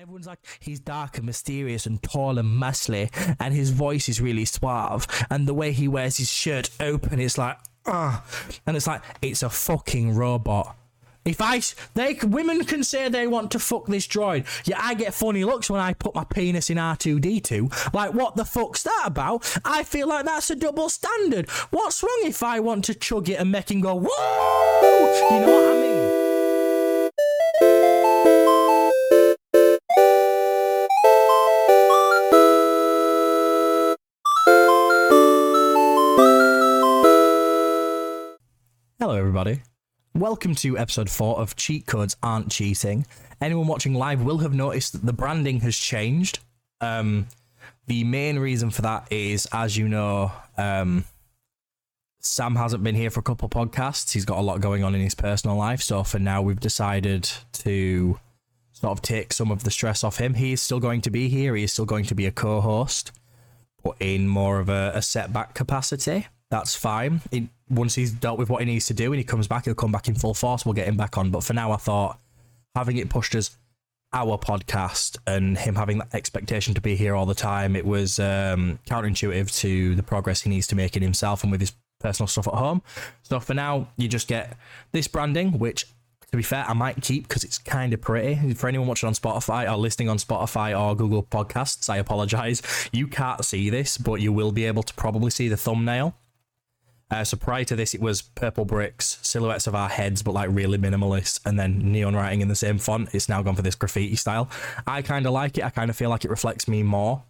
Everyone's like, he's dark and mysterious and tall and muscly, and his voice is really suave, and the way he wears his shirt open is like, ah, and it's like, it's a fucking robot. If I, they, women can say they want to fuck this droid, yeah, I get funny looks when I put my penis in R2D2. Like, what the fuck's that about? I feel like that's a double standard. What's wrong if I want to chug it and make him go, whoa? You know what I mean? Hello, everybody. Welcome to episode 4 of Cheat Codes Aren't Cheating. Anyone watching live will have noticed that the branding has changed. Um, the main reason for that is, as you know, um, Sam hasn't been here for a couple of podcasts. He's got a lot going on in his personal life. So for now, we've decided to sort of take some of the stress off him. He is still going to be here. He is still going to be a co host, but in more of a, a setback capacity. That's fine. It, once he's dealt with what he needs to do and he comes back, he'll come back in full force. We'll get him back on. But for now, I thought having it pushed as our podcast and him having that expectation to be here all the time, it was um, counterintuitive to the progress he needs to make in himself and with his personal stuff at home. So for now, you just get this branding, which to be fair, I might keep because it's kind of pretty. For anyone watching on Spotify or listening on Spotify or Google Podcasts, I apologize. You can't see this, but you will be able to probably see the thumbnail. Uh, so prior to this, it was purple bricks, silhouettes of our heads, but like really minimalist, and then neon writing in the same font. It's now gone for this graffiti style. I kind of like it. I kind of feel like it reflects me more,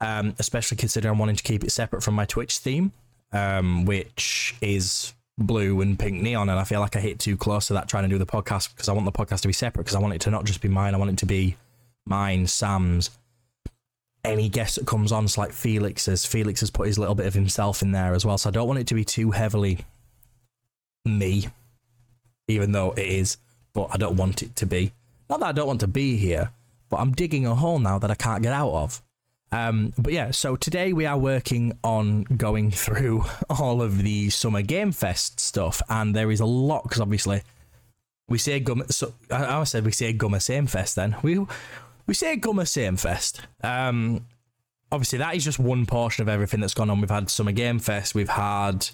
um, especially considering I'm wanting to keep it separate from my Twitch theme, um, which is blue and pink neon. And I feel like I hit too close to that trying to do the podcast because I want the podcast to be separate because I want it to not just be mine. I want it to be mine, Sam's, any guest that comes on, it's like Felix's. Felix has put his little bit of himself in there as well. So I don't want it to be too heavily me, even though it is, but I don't want it to be. Not that I don't want to be here, but I'm digging a hole now that I can't get out of. Um, but yeah, so today we are working on going through all of the Summer Game Fest stuff, and there is a lot because obviously we say Gum. So I, I said we say Gummer Same Fest. Then we we say Gummer Same Fest. Um, obviously, that is just one portion of everything that's gone on. We've had Summer Game Fest, we've had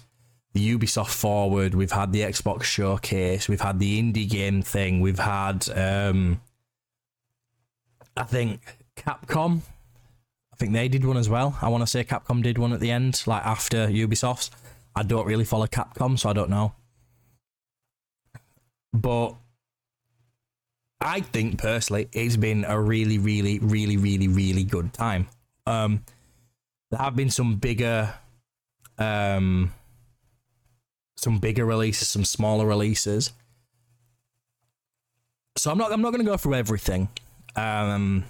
the Ubisoft Forward, we've had the Xbox Showcase, we've had the indie game thing, we've had, um, I think, Capcom. I think they did one as well. I want to say Capcom did one at the end, like after Ubisoft's. I don't really follow Capcom, so I don't know. But I think personally, it's been a really, really, really, really, really good time. Um, there have been some bigger, um, some bigger releases, some smaller releases. So I'm not, I'm not going to go through everything. Um,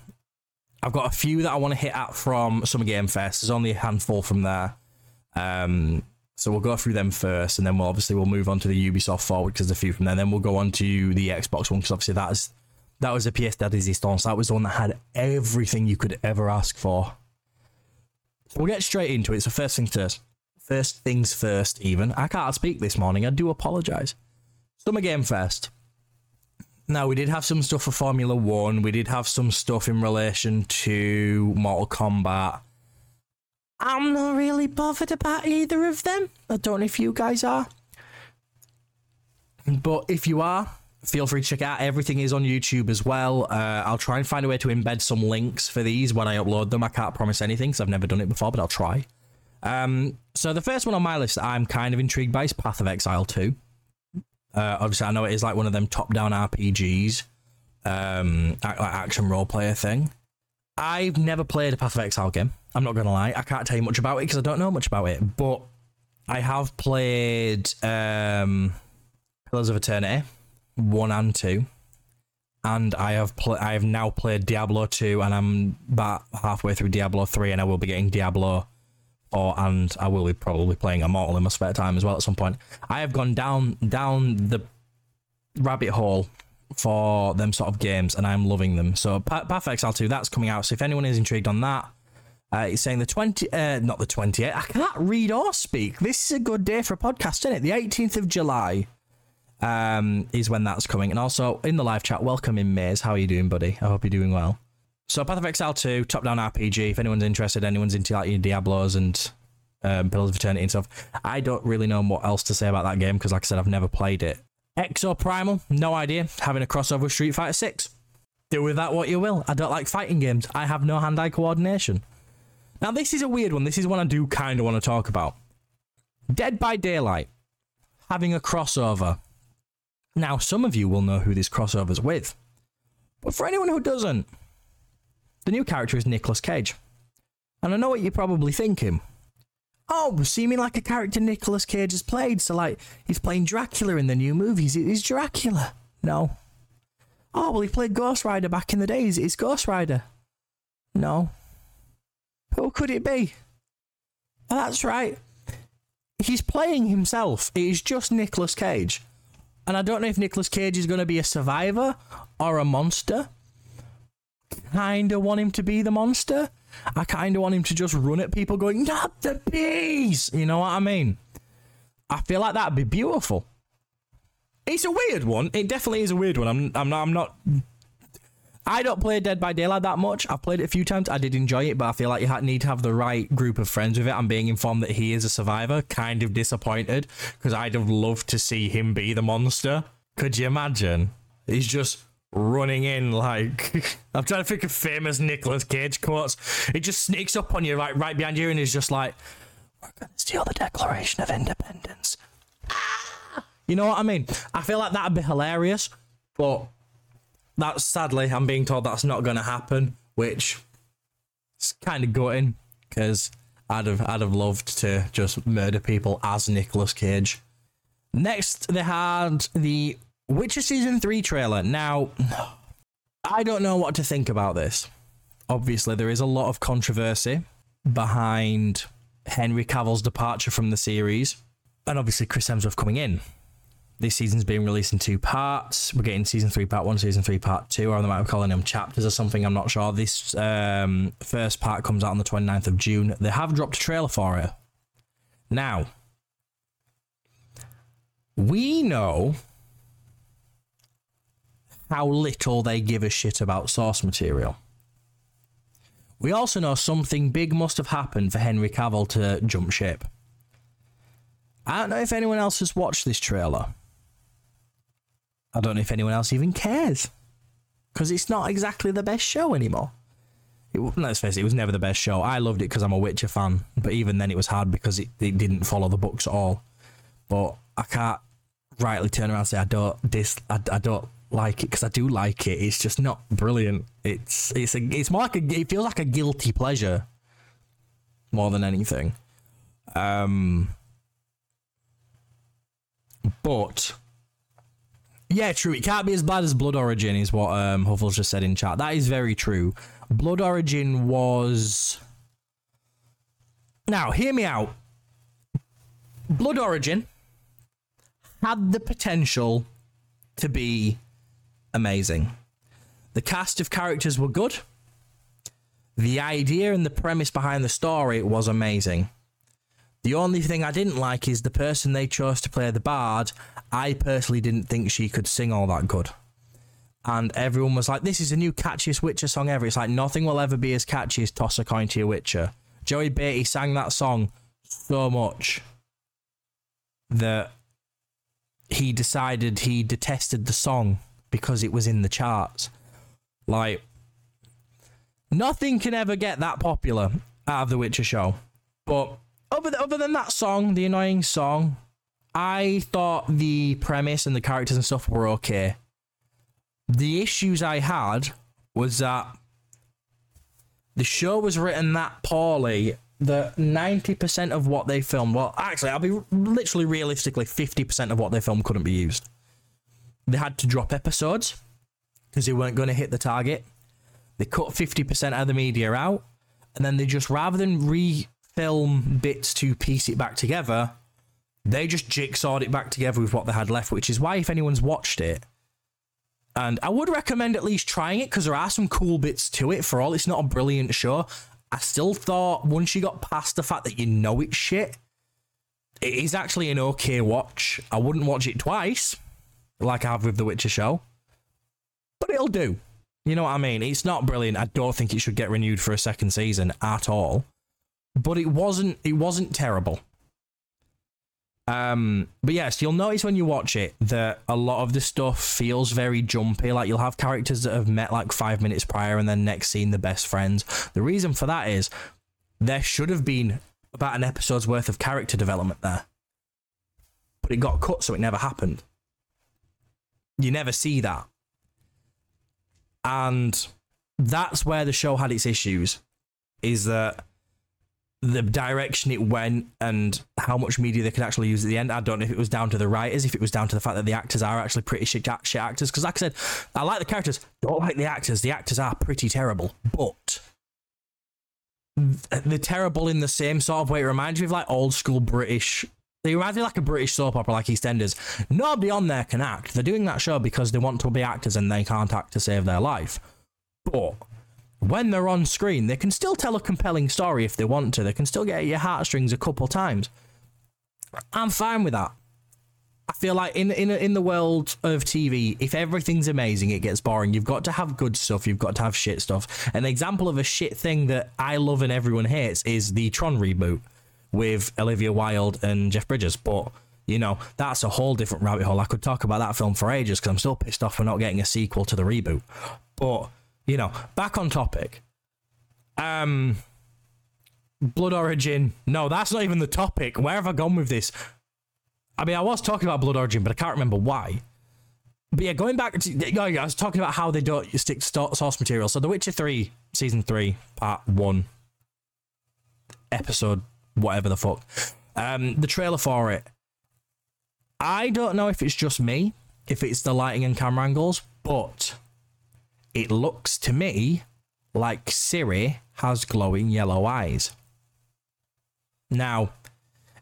I've got a few that I want to hit at from Summer Game Fest. There's only a handful from there. Um, so we'll go through them first, and then we'll obviously we'll move on to the Ubisoft forward because there's a few from there. Then we'll go on to the Xbox one because obviously that is that was a pièce de résistance. That was the one that had everything you could ever ask for. So we'll get straight into it. So first things first. First things first, even. I can't speak this morning. I do apologise. Summer Game Fest. Now, we did have some stuff for Formula One. We did have some stuff in relation to Mortal Kombat. I'm not really bothered about either of them. I don't know if you guys are. But if you are, feel free to check out. Everything is on YouTube as well. Uh, I'll try and find a way to embed some links for these when I upload them. I can't promise anything because I've never done it before, but I'll try. Um, so the first one on my list I'm kind of intrigued by is Path of Exile 2. Uh, obviously, I know it is like one of them top-down RPGs, um, like action role-player thing. I've never played a Path of Exile game. I'm not gonna lie. I can't tell you much about it because I don't know much about it. But I have played um, Pillars of Eternity one and two, and I have pl- I have now played Diablo two, and I'm about halfway through Diablo three, and I will be getting Diablo four, and I will be probably playing Immortal in my spare time as well at some point. I have gone down down the rabbit hole for them sort of games, and I'm loving them. So Path of Exile two, that's coming out. So if anyone is intrigued on that. Uh, it's saying the 20, uh, not the 28th. I can't read or speak. This is a good day for a podcast, isn't it? The 18th of July um, is when that's coming. And also in the live chat, welcome in Maze. How are you doing, buddy? I hope you're doing well. So Path of Exile 2, top down RPG. If anyone's interested, anyone's into like your Diablos and um, Pillars of Eternity and stuff. I don't really know what else to say about that game because, like I said, I've never played it. Exoprimal, no idea. Having a crossover with Street Fighter 6. Do with that what you will. I don't like fighting games. I have no hand eye coordination. Now, this is a weird one. This is one I do kind of want to talk about. Dead by Daylight having a crossover. Now, some of you will know who this crossover's with. But for anyone who doesn't, the new character is Nicolas Cage. And I know what you're probably thinking. Oh, seeming like a character Nicolas Cage has played. So, like, he's playing Dracula in the new movies. Is Dracula. No. Oh, well, he played Ghost Rider back in the days. Is Ghost Rider. No. Who could it be? That's right. He's playing himself. It is just Nicolas Cage. And I don't know if Nicolas Cage is going to be a survivor or a monster. Kinda want him to be the monster. I kinda want him to just run at people going, not the bees! You know what I mean? I feel like that'd be beautiful. It's a weird one. It definitely is a weird one. I'm, I'm not, I'm not I don't play Dead by Daylight that much. I've played it a few times. I did enjoy it, but I feel like you need to have the right group of friends with it. I'm being informed that he is a survivor. Kind of disappointed because I'd have loved to see him be the monster. Could you imagine? He's just running in like I'm trying to think of famous Nicolas Cage quotes. It just sneaks up on you right right behind you and he's just like, "We're gonna steal the Declaration of Independence." Ah! You know what I mean? I feel like that'd be hilarious, but that's sadly, I'm being told that's not going to happen, which is kind of gutting because I'd have I'd have loved to just murder people as Nicolas Cage. Next, they had the Witcher season three trailer. Now, I don't know what to think about this. Obviously, there is a lot of controversy behind Henry Cavill's departure from the series, and obviously Chris Hemsworth coming in this season's being released in two parts. We're getting season three, part one, season three, part two, or they might be calling them chapters or something. I'm not sure. This um, first part comes out on the 29th of June. They have dropped a trailer for it. Now, we know how little they give a shit about source material. We also know something big must have happened for Henry Cavill to jump ship. I don't know if anyone else has watched this trailer. I don't know if anyone else even cares because it's not exactly the best show anymore. It, let's face it, it was never the best show. I loved it because I'm a Witcher fan, but even then it was hard because it, it didn't follow the books at all. But I can't rightly turn around and say I don't dis I, I don't like it because I do like it. It's just not brilliant. It's it's a it's more like a it feels like a guilty pleasure more than anything. Um, but yeah, true. It can't be as bad as Blood Origin, is what um, Huffles just said in chat. That is very true. Blood Origin was. Now, hear me out. Blood Origin had the potential to be amazing. The cast of characters were good. The idea and the premise behind the story was amazing. The only thing I didn't like is the person they chose to play the bard. I personally didn't think she could sing all that good. And everyone was like, this is the new catchiest Witcher song ever. It's like, nothing will ever be as catchy as Toss a Coin to Your Witcher. Joey Batey sang that song so much that he decided he detested the song because it was in the charts. Like, nothing can ever get that popular out of the Witcher show. But other, other than that song, the annoying song, I thought the premise and the characters and stuff were okay. The issues I had was that the show was written that poorly that 90% of what they filmed, well, actually, I'll be literally realistically 50% of what they filmed couldn't be used. They had to drop episodes because they weren't going to hit the target. They cut 50% of the media out, and then they just, rather than re film bits to piece it back together, they just jigsawed it back together with what they had left, which is why, if anyone's watched it, and I would recommend at least trying it because there are some cool bits to it. For all it's not a brilliant show, I still thought once you got past the fact that you know it's shit, it is actually an okay watch. I wouldn't watch it twice, like I have with The Witcher show, but it'll do. You know what I mean? It's not brilliant. I don't think it should get renewed for a second season at all. But it wasn't it wasn't terrible. Um, but yes, you'll notice when you watch it that a lot of the stuff feels very jumpy. Like you'll have characters that have met like five minutes prior and then next scene the best friends. The reason for that is there should have been about an episode's worth of character development there. But it got cut, so it never happened. You never see that. And that's where the show had its issues. Is that the direction it went and how much media they could actually use at the end. I don't know if it was down to the writers, if it was down to the fact that the actors are actually pretty shit, shit actors. Because, like I said, I like the characters, don't like the actors. The actors are pretty terrible, but they're terrible in the same sort of way. It reminds me of like old school British. They remind me like a British soap opera, like EastEnders. Nobody on there can act. They're doing that show because they want to be actors and they can't act to save their life. But when they're on screen, they can still tell a compelling story if they want to. They can still get at your heartstrings a couple times. I'm fine with that. I feel like in in in the world of TV, if everything's amazing, it gets boring. You've got to have good stuff. You've got to have shit stuff. An example of a shit thing that I love and everyone hates is the Tron reboot with Olivia Wilde and Jeff Bridges. But you know that's a whole different rabbit hole. I could talk about that film for ages because I'm still pissed off for not getting a sequel to the reboot. But you know, back on topic. Um, Blood Origin. No, that's not even the topic. Where have I gone with this? I mean, I was talking about Blood Origin, but I can't remember why. But yeah, going back to, I was talking about how they don't stick source material. So The Witcher 3, Season 3, Part 1, Episode, whatever the fuck. Um, the trailer for it. I don't know if it's just me, if it's the lighting and camera angles, but it looks to me like Ciri has glowing yellow eyes. Now,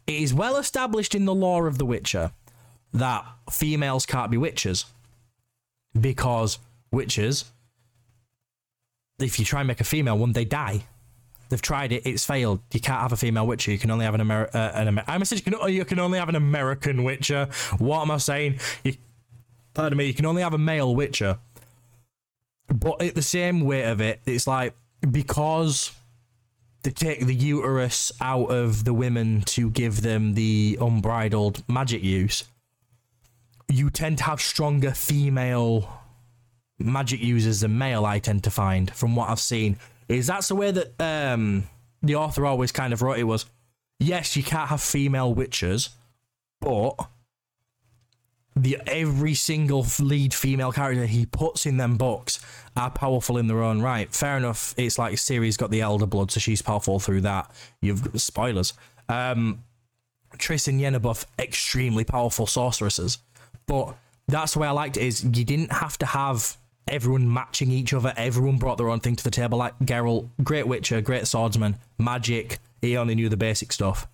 it is well established in the lore of The Witcher that females can't be witches because witches, if you try and make a female one, they die. They've tried it; it's failed. You can't have a female Witcher. You can only have an Amer. Uh, Amer- saying you can, you can only have an American Witcher. What am I saying? You, pardon me. You can only have a male Witcher. But at the same weight of it, it's like because they take the uterus out of the women to give them the unbridled magic use, you tend to have stronger female magic users than male. I tend to find from what I've seen is that's the way that um, the author always kind of wrote it was. Yes, you can't have female witches, but the every single lead female character he puts in them books are powerful in their own right. Fair enough. It's like Ciri's got the elder blood, so she's powerful through that. You've spoilers. Um, Triss and Yennefer extremely powerful sorceresses, but that's the way I liked it. Is you didn't have to have everyone matching each other. Everyone brought their own thing to the table. Like Geralt, great witcher, great swordsman, magic. He only knew the basic stuff.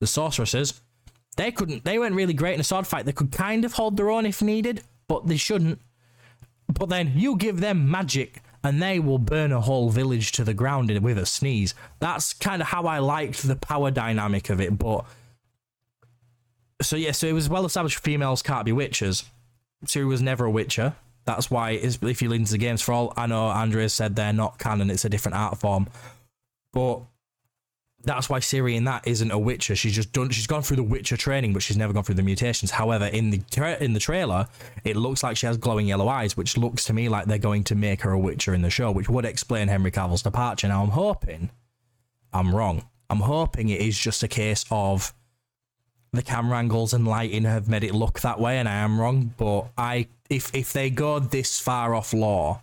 The sorceresses they couldn't. They weren't really great in a sword fight. They could kind of hold their own if needed, but they shouldn't. But then you give them magic, and they will burn a whole village to the ground with a sneeze. That's kind of how I liked the power dynamic of it. But so yeah, so it was well established females can't be witches. Ciri was never a witcher. That's why if you listen to the games for all I know, Andrea said they're not canon. It's a different art form. But that's why Ciri in that isn't a Witcher. She's just done. She's gone through the Witcher training, but she's never gone through the mutations. However, in the tra- in the trailer, it looks like she has glowing yellow eyes, which looks to me like they're going to make her a Witcher in the show, which would explain Henry Cavill's departure. Now, I'm hoping I'm wrong. I'm hoping it is just a case of the camera angles and lighting have made it look that way, and I am wrong. But I, if if they go this far off lore,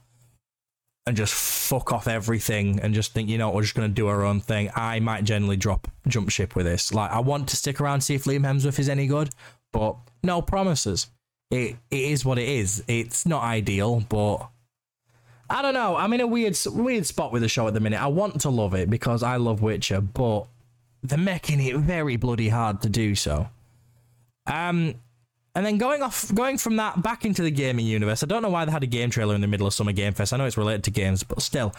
and just fuck off everything and just think, you know, we're just going to do our own thing, I might generally drop jump ship with this. Like, I want to stick around see if Liam Hemsworth is any good, but no promises. It it is what it is. It's not ideal, but I don't know. I'm in a weird weird spot with the show at the minute. I want to love it because I love Witcher, but they're making it very bloody hard to do so. Um, and then going off, going from that back into the gaming universe. I don't know why they had a game trailer in the middle of Summer Game Fest. I know it's related to games, but still.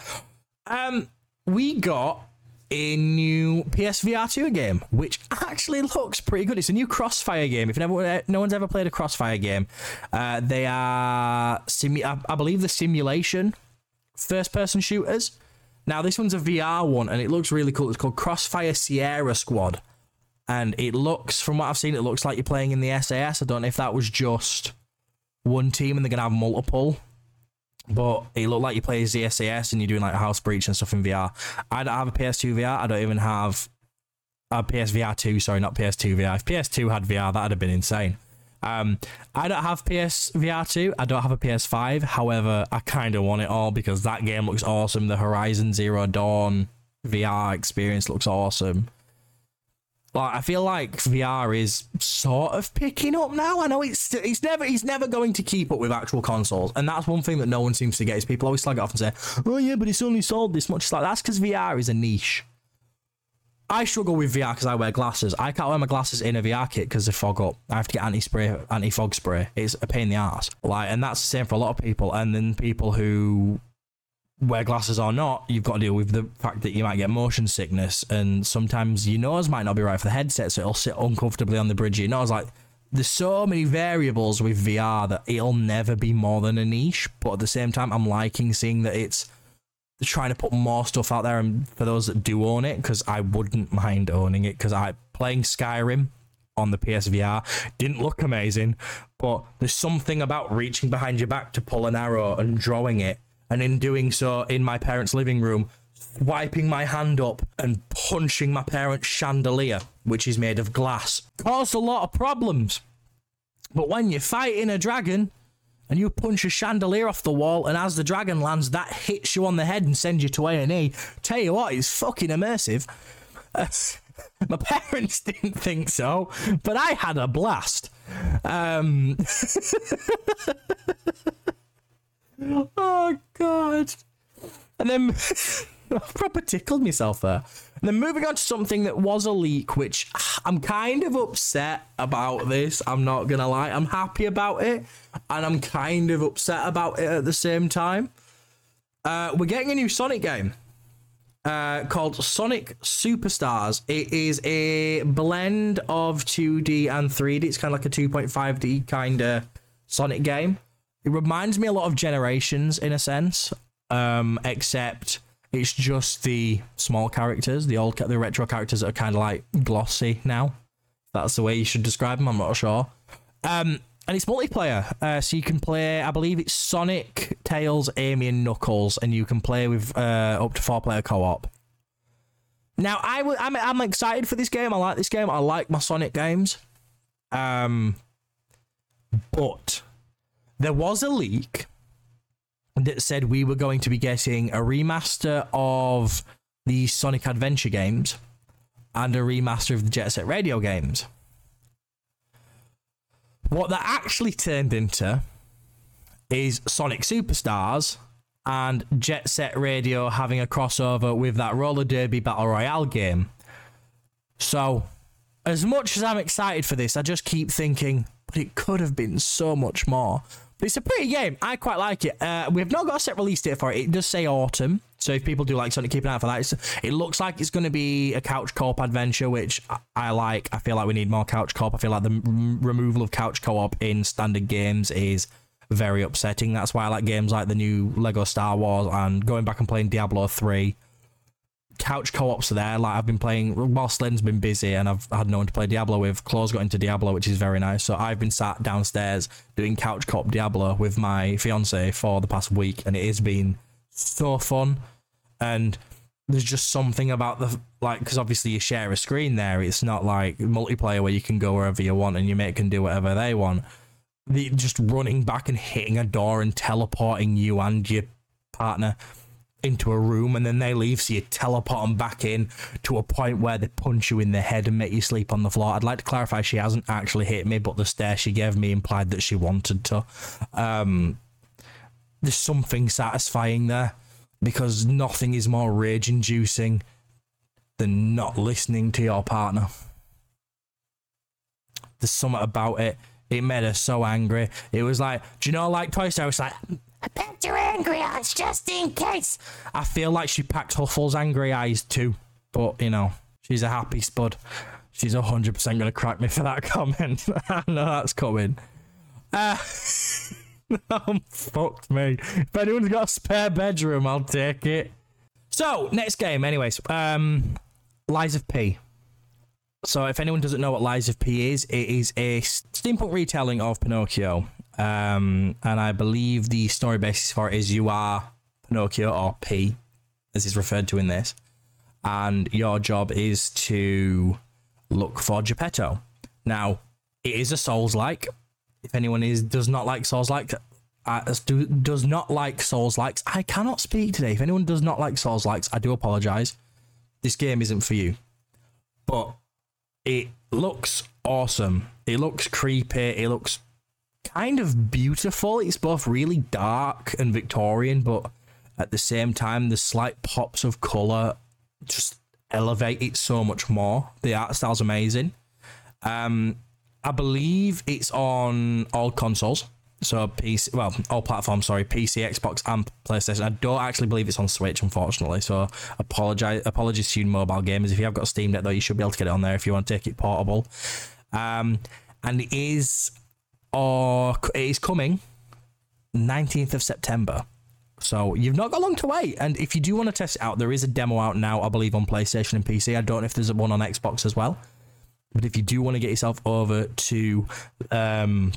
Um, we got a new PSVR 2 game, which actually looks pretty good. It's a new Crossfire game. If never, no one's ever played a Crossfire game, uh, they are, simu- I, I believe the simulation first person shooters. Now, this one's a VR one and it looks really cool. It's called Crossfire Sierra Squad. And it looks, from what I've seen, it looks like you're playing in the SAS. I don't know if that was just one team and they're to have multiple. But it looked like you play as the SAS and you're doing like house breach and stuff in VR. I don't have a PS2 VR. I don't even have a PSVR 2. Sorry, not PS2 VR. If PS2 had VR, that'd have been insane. Um, I don't have PSVR 2. I don't have a PS5. However, I kind of want it all because that game looks awesome. The Horizon Zero Dawn VR experience looks awesome. Like, I feel like VR is sort of picking up now. I know it's it's never he's never going to keep up with actual consoles, and that's one thing that no one seems to get. Is people always slag it off and say, "Oh yeah, but it's only sold this much." It's like that's because VR is a niche. I struggle with VR because I wear glasses. I can't wear my glasses in a VR kit because they fog up. I have to get anti spray, anti fog spray. It's a pain in the ass. Like, and that's the same for a lot of people. And then people who wear glasses or not, you've got to deal with the fact that you might get motion sickness, and sometimes your nose might not be right for the headset, so it'll sit uncomfortably on the bridge of your nose. Like, there's so many variables with VR that it'll never be more than a niche. But at the same time, I'm liking seeing that it's trying to put more stuff out there and for those that do own it because i wouldn't mind owning it because i playing skyrim on the psvr didn't look amazing but there's something about reaching behind your back to pull an arrow and drawing it and in doing so in my parents living room wiping my hand up and punching my parents chandelier which is made of glass caused a lot of problems but when you're fighting a dragon and you punch a chandelier off the wall, and as the dragon lands, that hits you on the head and sends you to A and E. Tell you what, it's fucking immersive. My parents didn't think so, but I had a blast. Um... oh god! And then proper tickled myself there. And then moving on to something that was a leak, which I'm kind of upset about this. I'm not gonna lie. I'm happy about it, and I'm kind of upset about it at the same time. Uh, we're getting a new Sonic game. Uh, called Sonic Superstars. It is a blend of 2D and 3D. It's kind of like a 2.5D kind of Sonic game. It reminds me a lot of Generations in a sense, um, except it's just the small characters, the old, the retro characters that are kind of like glossy now. That's the way you should describe them. I'm not sure. Um, and it's multiplayer, uh, so you can play. I believe it's Sonic, Tails, Amy, and Knuckles, and you can play with uh, up to four player co op. Now, I w- I'm I'm excited for this game. I like this game. I like my Sonic games. Um, but there was a leak that said we were going to be getting a remaster of the Sonic Adventure games and a remaster of the Jet Set Radio games. What that actually turned into is Sonic Superstars and Jet Set Radio having a crossover with that roller derby battle royale game. So, as much as I'm excited for this, I just keep thinking, but it could have been so much more. It's a pretty game. I quite like it. Uh, we've not got a set release date for it. It does say autumn. So if people do like something, keep an eye for that. It's, it looks like it's going to be a couch co-op adventure, which I, I, like. I feel like we need more couch co-op. I feel like the m- removal of couch co-op in standard games is very upsetting. That's why I like games like the new Lego Star Wars and going back and playing Diablo 3 couch co-ops are there. Like I've been playing while Slen's been busy and I've had no one to play Diablo with. Claw's got into Diablo, which is very nice. So I've been sat downstairs doing couch co-op Diablo with my fiance for the past week, and it has been so fun. And there's just something about the like because obviously you share a screen there. It's not like multiplayer where you can go wherever you want and your mate can do whatever they want. The, just running back and hitting a door and teleporting you and your partner into a room and then they leave, so you teleport them back in to a point where they punch you in the head and make you sleep on the floor. I'd like to clarify she hasn't actually hit me, but the stare she gave me implied that she wanted to. Um, there's something satisfying there because nothing is more rage inducing than not listening to your partner. There's something about it. It made her so angry. It was like, do you know, like Toy Story? It's like, I bet your angry eyes just in case. I feel like she packed Huffle's angry eyes too, but you know, she's a happy spud. She's 100% going to crack me for that comment. I know that's coming. Uh, oh, fucked me. If anyone's got a spare bedroom, I'll take it. So, next game, anyways. Um, Lies of P. So, if anyone doesn't know what Lies of P is, it is a steampunk retelling of Pinocchio. Um, and I believe the story basis for it is you are Pinocchio or P, as is referred to in this, and your job is to look for Geppetto. Now, it is a Souls like. If anyone is does not like Souls like, uh, do, does not like Souls likes, I cannot speak today. If anyone does not like Souls likes, I do apologize. This game isn't for you, but it looks awesome. It looks creepy. It looks kind of beautiful. It's both really dark and Victorian, but at the same time, the slight pops of color just elevate it so much more. The art style's amazing. Um, I believe it's on all consoles. So PC, well, all platforms. Sorry, PC, Xbox, and PlayStation. I don't actually believe it's on Switch, unfortunately. So apologize, apologies to you mobile gamers. If you have got Steam Deck, though, you should be able to get it on there if you want to take it portable. Um, and it is, or it is coming, nineteenth of September. So you've not got long to wait. And if you do want to test it out, there is a demo out now, I believe, on PlayStation and PC. I don't know if there's one on Xbox as well. But if you do want to get yourself over to um,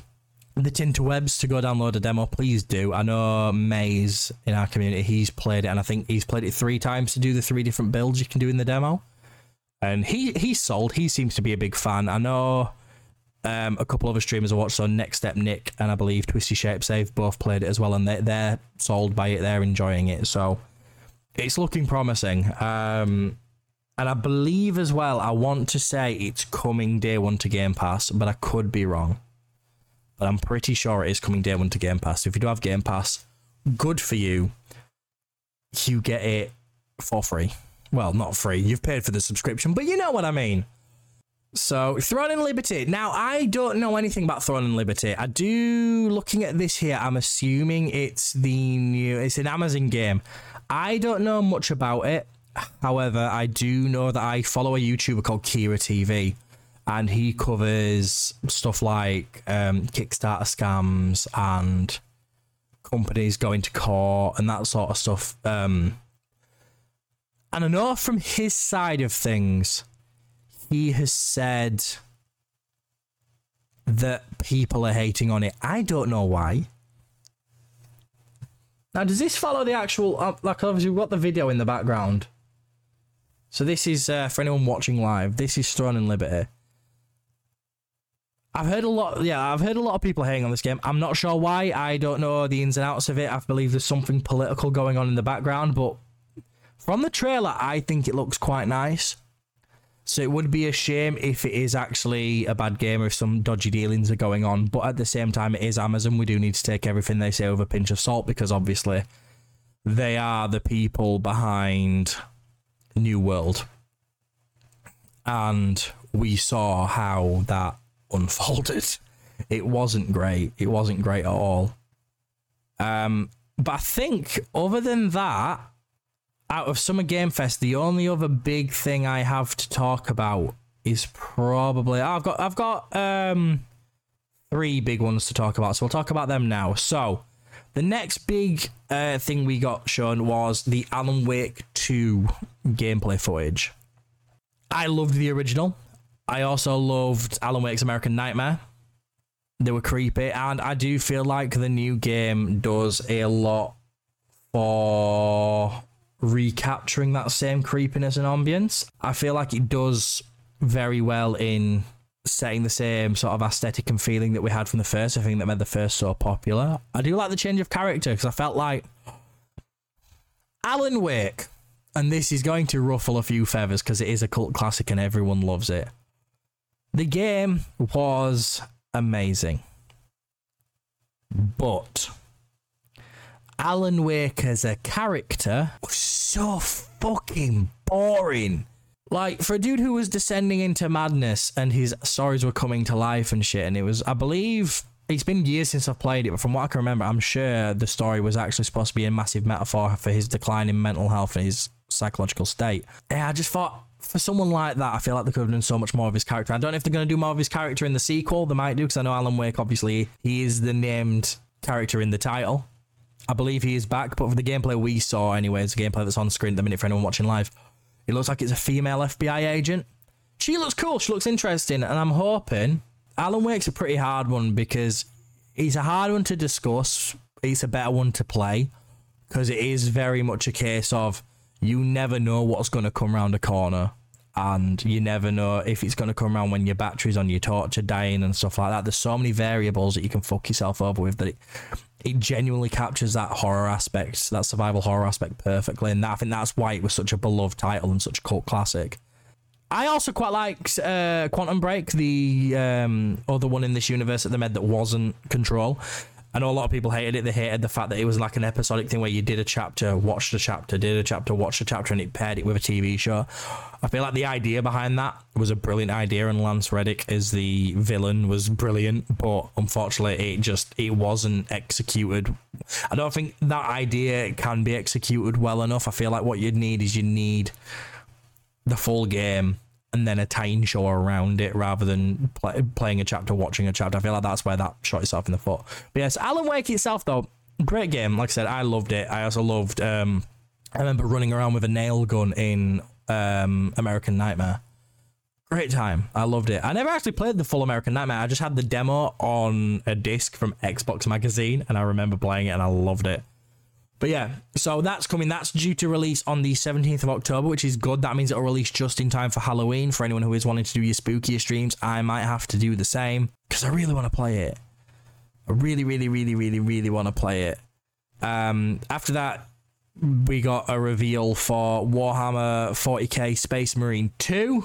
the Tinterwebs to go download a demo, please do. I know Maze in our community, he's played it, and I think he's played it three times to do the three different builds you can do in the demo. And he he's sold. He seems to be a big fan. I know um, a couple of other streamers I watched, so Next Step Nick and I believe Twisty Shapes, they've both played it as well, and they, they're sold by it. They're enjoying it, so it's looking promising. Um, and I believe as well, I want to say it's coming day one to Game Pass, but I could be wrong. But I'm pretty sure it is coming day one to Game Pass. If you do have Game Pass, good for you. You get it for free. Well, not free. You've paid for the subscription, but you know what I mean. So, Throne and Liberty. Now, I don't know anything about Throne and Liberty. I do, looking at this here, I'm assuming it's the new, it's an Amazon game. I don't know much about it. However, I do know that I follow a YouTuber called Kira TV, and he covers stuff like um, Kickstarter scams and companies going to court and that sort of stuff. Um, and I know from his side of things, he has said that people are hating on it. I don't know why. Now, does this follow the actual? Uh, like, obviously, we've got the video in the background. So this is uh, for anyone watching live. This is Throne and Liberty. I've heard a lot. Yeah, I've heard a lot of people hating on this game. I'm not sure why. I don't know the ins and outs of it. I believe there's something political going on in the background, but from the trailer, I think it looks quite nice. So it would be a shame if it is actually a bad game or if some dodgy dealings are going on. But at the same time, it is Amazon. We do need to take everything they say with a pinch of salt because obviously they are the people behind New World. And we saw how that unfolded. It wasn't great. It wasn't great at all. Um, but I think other than that, out of Summer Game Fest, the only other big thing I have to talk about is probably I've got I've got um three big ones to talk about, so we'll talk about them now. So the next big uh, thing we got shown was the Alan Wake 2 gameplay footage. I loved the original. I also loved Alan Wake's American Nightmare. They were creepy, and I do feel like the new game does a lot for recapturing that same creepiness and ambience. I feel like it does very well in setting the same sort of aesthetic and feeling that we had from the first. I think that made the first so popular. I do like the change of character because I felt like Alan Wake, and this is going to ruffle a few feathers because it is a cult classic and everyone loves it. The game was amazing. But Alan Wake as a character was so fucking boring. Like for a dude who was descending into madness and his stories were coming to life and shit, and it was, I believe, it's been years since I've played it, but from what I can remember, I'm sure the story was actually supposed to be a massive metaphor for his decline in mental health and his psychological state. Yeah, I just thought for someone like that, I feel like they could have done so much more of his character. I don't know if they're going to do more of his character in the sequel. They might do because I know Alan Wake, obviously, he is the named character in the title. I believe he is back, but for the gameplay we saw, anyways, the gameplay that's on screen at the minute for anyone watching live, it looks like it's a female FBI agent. She looks cool. She looks interesting, and I'm hoping Alan Wake's a pretty hard one because he's a hard one to discuss. It's a better one to play because it is very much a case of you never know what's going to come around the corner and you never know if it's going to come around when your battery's on your torch are dying and stuff like that. There's so many variables that you can fuck yourself over with that it, it genuinely captures that horror aspect, that survival horror aspect perfectly. And that, I think that's why it was such a beloved title and such a cult classic. I also quite liked uh, Quantum Break, the um, other one in this universe at the med that wasn't Control. I know a lot of people hated it. They hated the fact that it was like an episodic thing where you did a chapter, watched a chapter, did a chapter, watched a chapter, and it paired it with a TV show. I feel like the idea behind that was a brilliant idea, and Lance Reddick as the villain was brilliant, but unfortunately, it just it wasn't executed. I don't think that idea can be executed well enough. I feel like what you'd need is you need the full game and then a time show around it rather than play, playing a chapter, watching a chapter. I feel like that's where that shot itself in the foot. But yes, Alan Wake itself, though, great game. Like I said, I loved it. I also loved. Um, I remember running around with a nail gun in um, American Nightmare. Great time. I loved it. I never actually played the full American Nightmare. I just had the demo on a disc from Xbox Magazine, and I remember playing it, and I loved it. But yeah, so that's coming. That's due to release on the 17th of October, which is good. That means it'll release just in time for Halloween. For anyone who is wanting to do your spookier streams, I might have to do the same because I really want to play it. I really, really, really, really, really want to play it. Um, after that, we got a reveal for Warhammer 40k Space Marine 2.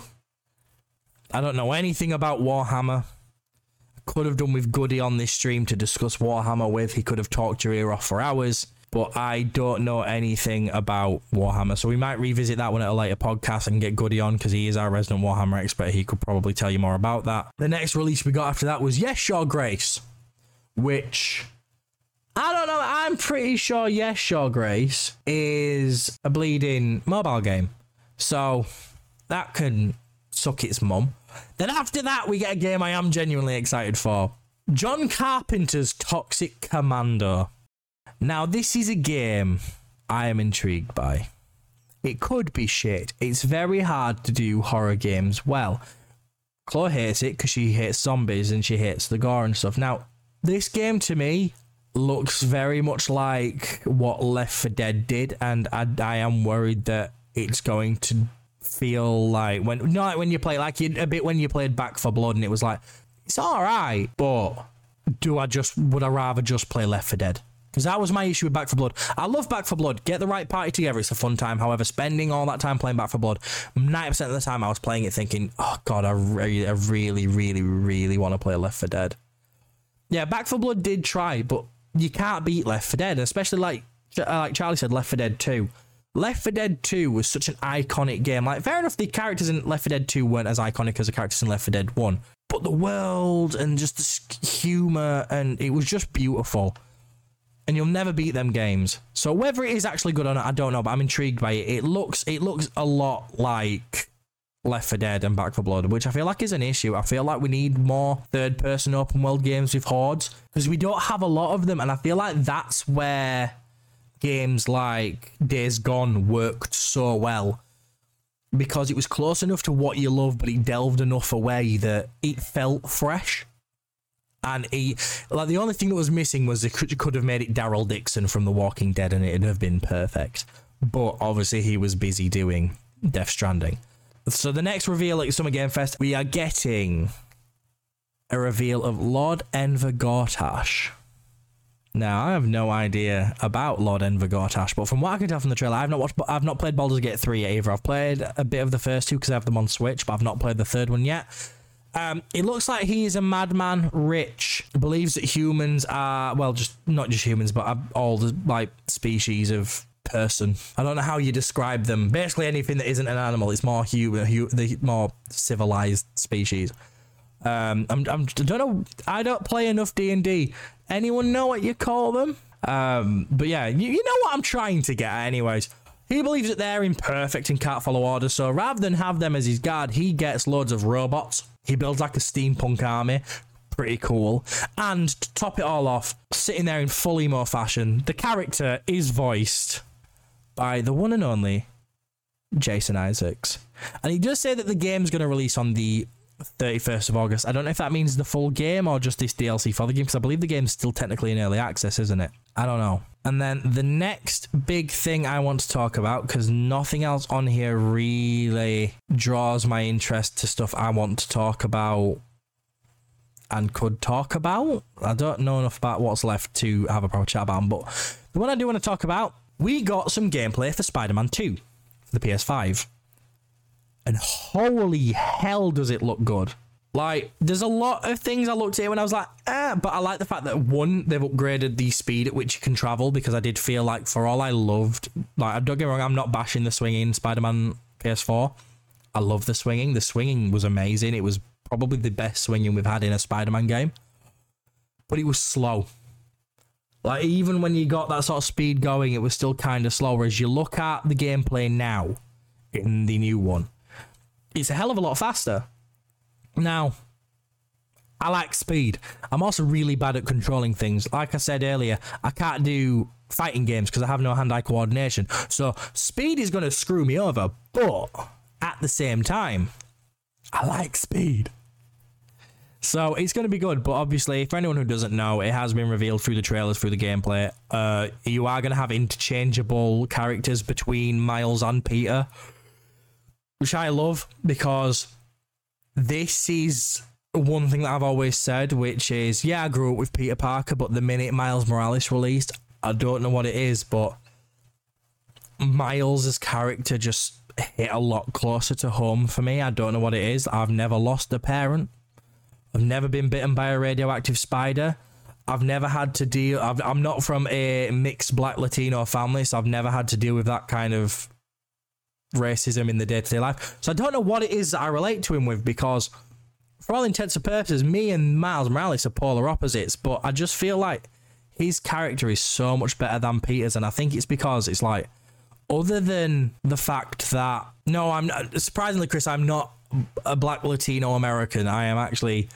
I don't know anything about Warhammer. I could have done with Goody on this stream to discuss Warhammer with. He could have talked your ear off for hours but I don't know anything about Warhammer. So we might revisit that one at a later podcast and get Goody on because he is our resident Warhammer expert. He could probably tell you more about that. The next release we got after that was Yes, Your Grace, which I don't know. I'm pretty sure Yes, Your Grace is a bleeding mobile game. So that can suck its mum. Then after that, we get a game I am genuinely excited for. John Carpenter's Toxic Commando. Now, this is a game I am intrigued by. It could be shit. It's very hard to do horror games well. Chloe hates it because she hates zombies and she hates the gore and stuff. Now, this game to me looks very much like what Left 4 Dead did, and I, I am worried that it's going to feel like when not when you play like you, a bit when you played Back 4 Blood and it was like it's all right, but do I just would I rather just play Left 4 Dead? Because that was my issue with Back 4 Blood. I love Back 4 Blood. Get the right party together. It's a fun time. However, spending all that time playing Back 4 Blood, 90% of the time I was playing it thinking, oh, God, I really, I really, really, really want to play Left 4 Dead. Yeah, Back 4 Blood did try, but you can't beat Left 4 Dead, especially like, uh, like Charlie said, Left 4 Dead 2. Left 4 Dead 2 was such an iconic game. Like, fair enough, the characters in Left 4 Dead 2 weren't as iconic as the characters in Left 4 Dead 1, but the world and just the humor, and it was just beautiful and you'll never beat them games. So whether it is actually good or not, I don't know, but I'm intrigued by it. It looks it looks a lot like Left 4 Dead and Back 4 Blood, which I feel like is an issue. I feel like we need more third person open world games with hordes because we don't have a lot of them, and I feel like that's where games like Days Gone worked so well because it was close enough to what you love, but it delved enough away that it felt fresh and he like the only thing that was missing was they could, could have made it Daryl Dixon from The Walking Dead, and it'd have been perfect. But obviously, he was busy doing Death Stranding. So the next reveal at Summer Game Fest, we are getting a reveal of Lord Enver Gortash. Now I have no idea about Lord Enver Gortash, but from what I can tell from the trailer, I've not watched, I've not played Baldur's Gate three either. I've played a bit of the first two because I have them on Switch, but I've not played the third one yet. Um, it looks like he is a madman rich, believes that humans are, well, just not just humans, but all the like species of person. I don't know how you describe them. Basically, anything that isn't an animal is more human, hu- the more civilized species. Um, I'm, I'm, I don't know. I don't play enough D and D. Anyone know what you call them? Um, but yeah, you, you know what I'm trying to get at, anyways. He believes that they're imperfect and can't follow orders, so rather than have them as his guard, he gets loads of robots he builds like a steampunk army, pretty cool. And to top it all off, sitting there in full emo fashion, the character is voiced by the one and only Jason Isaacs. And he does say that the game's going to release on the 31st of August. I don't know if that means the full game or just this DLC for the game, because I believe the game's still technically in early access, isn't it? I don't know. And then the next big thing I want to talk about, because nothing else on here really draws my interest to stuff I want to talk about and could talk about. I don't know enough about what's left to have a proper chat about, but the one I do want to talk about, we got some gameplay for Spider Man 2 for the PS5. And holy hell, does it look good! Like, there's a lot of things I looked at when I was like, ah, but I like the fact that one, they've upgraded the speed at which you can travel because I did feel like for all I loved, like, I don't get me wrong, I'm not bashing the swinging Spider Man PS4. I love the swinging. The swinging was amazing. It was probably the best swinging we've had in a Spider Man game, but it was slow. Like, even when you got that sort of speed going, it was still kind of slow. Whereas you look at the gameplay now in the new one, it's a hell of a lot faster now, I like speed. I'm also really bad at controlling things. Like I said earlier, I can't do fighting games because I have no hand eye coordination. So, speed is going to screw me over. But at the same time, I like speed. So it's going to be good, but obviously, for anyone who doesn't know, it has been revealed through the trailers, through the gameplay. Uh, you are going to have interchangeable characters between Miles and Peter, which I love because this is one thing that I've always said, which is, yeah, I grew up with Peter Parker, but the minute Miles Morales released, I don't know what it is, but Miles's character just hit a lot closer to home for me. I don't know what it is. I've never lost a parent. I've never been bitten by a radioactive spider. I've never had to deal. i am not from a mixed black Latino family, so I've never had to deal with that kind of racism in the day to day life. So I don't know what it is that I relate to him with because, for all intents and purposes, me and Miles Morales are polar opposites. But I just feel like his character is so much better than Peter's, and I think it's because it's like, other than the fact that no, I'm surprisingly, Chris, I'm not a black Latino American. I am actually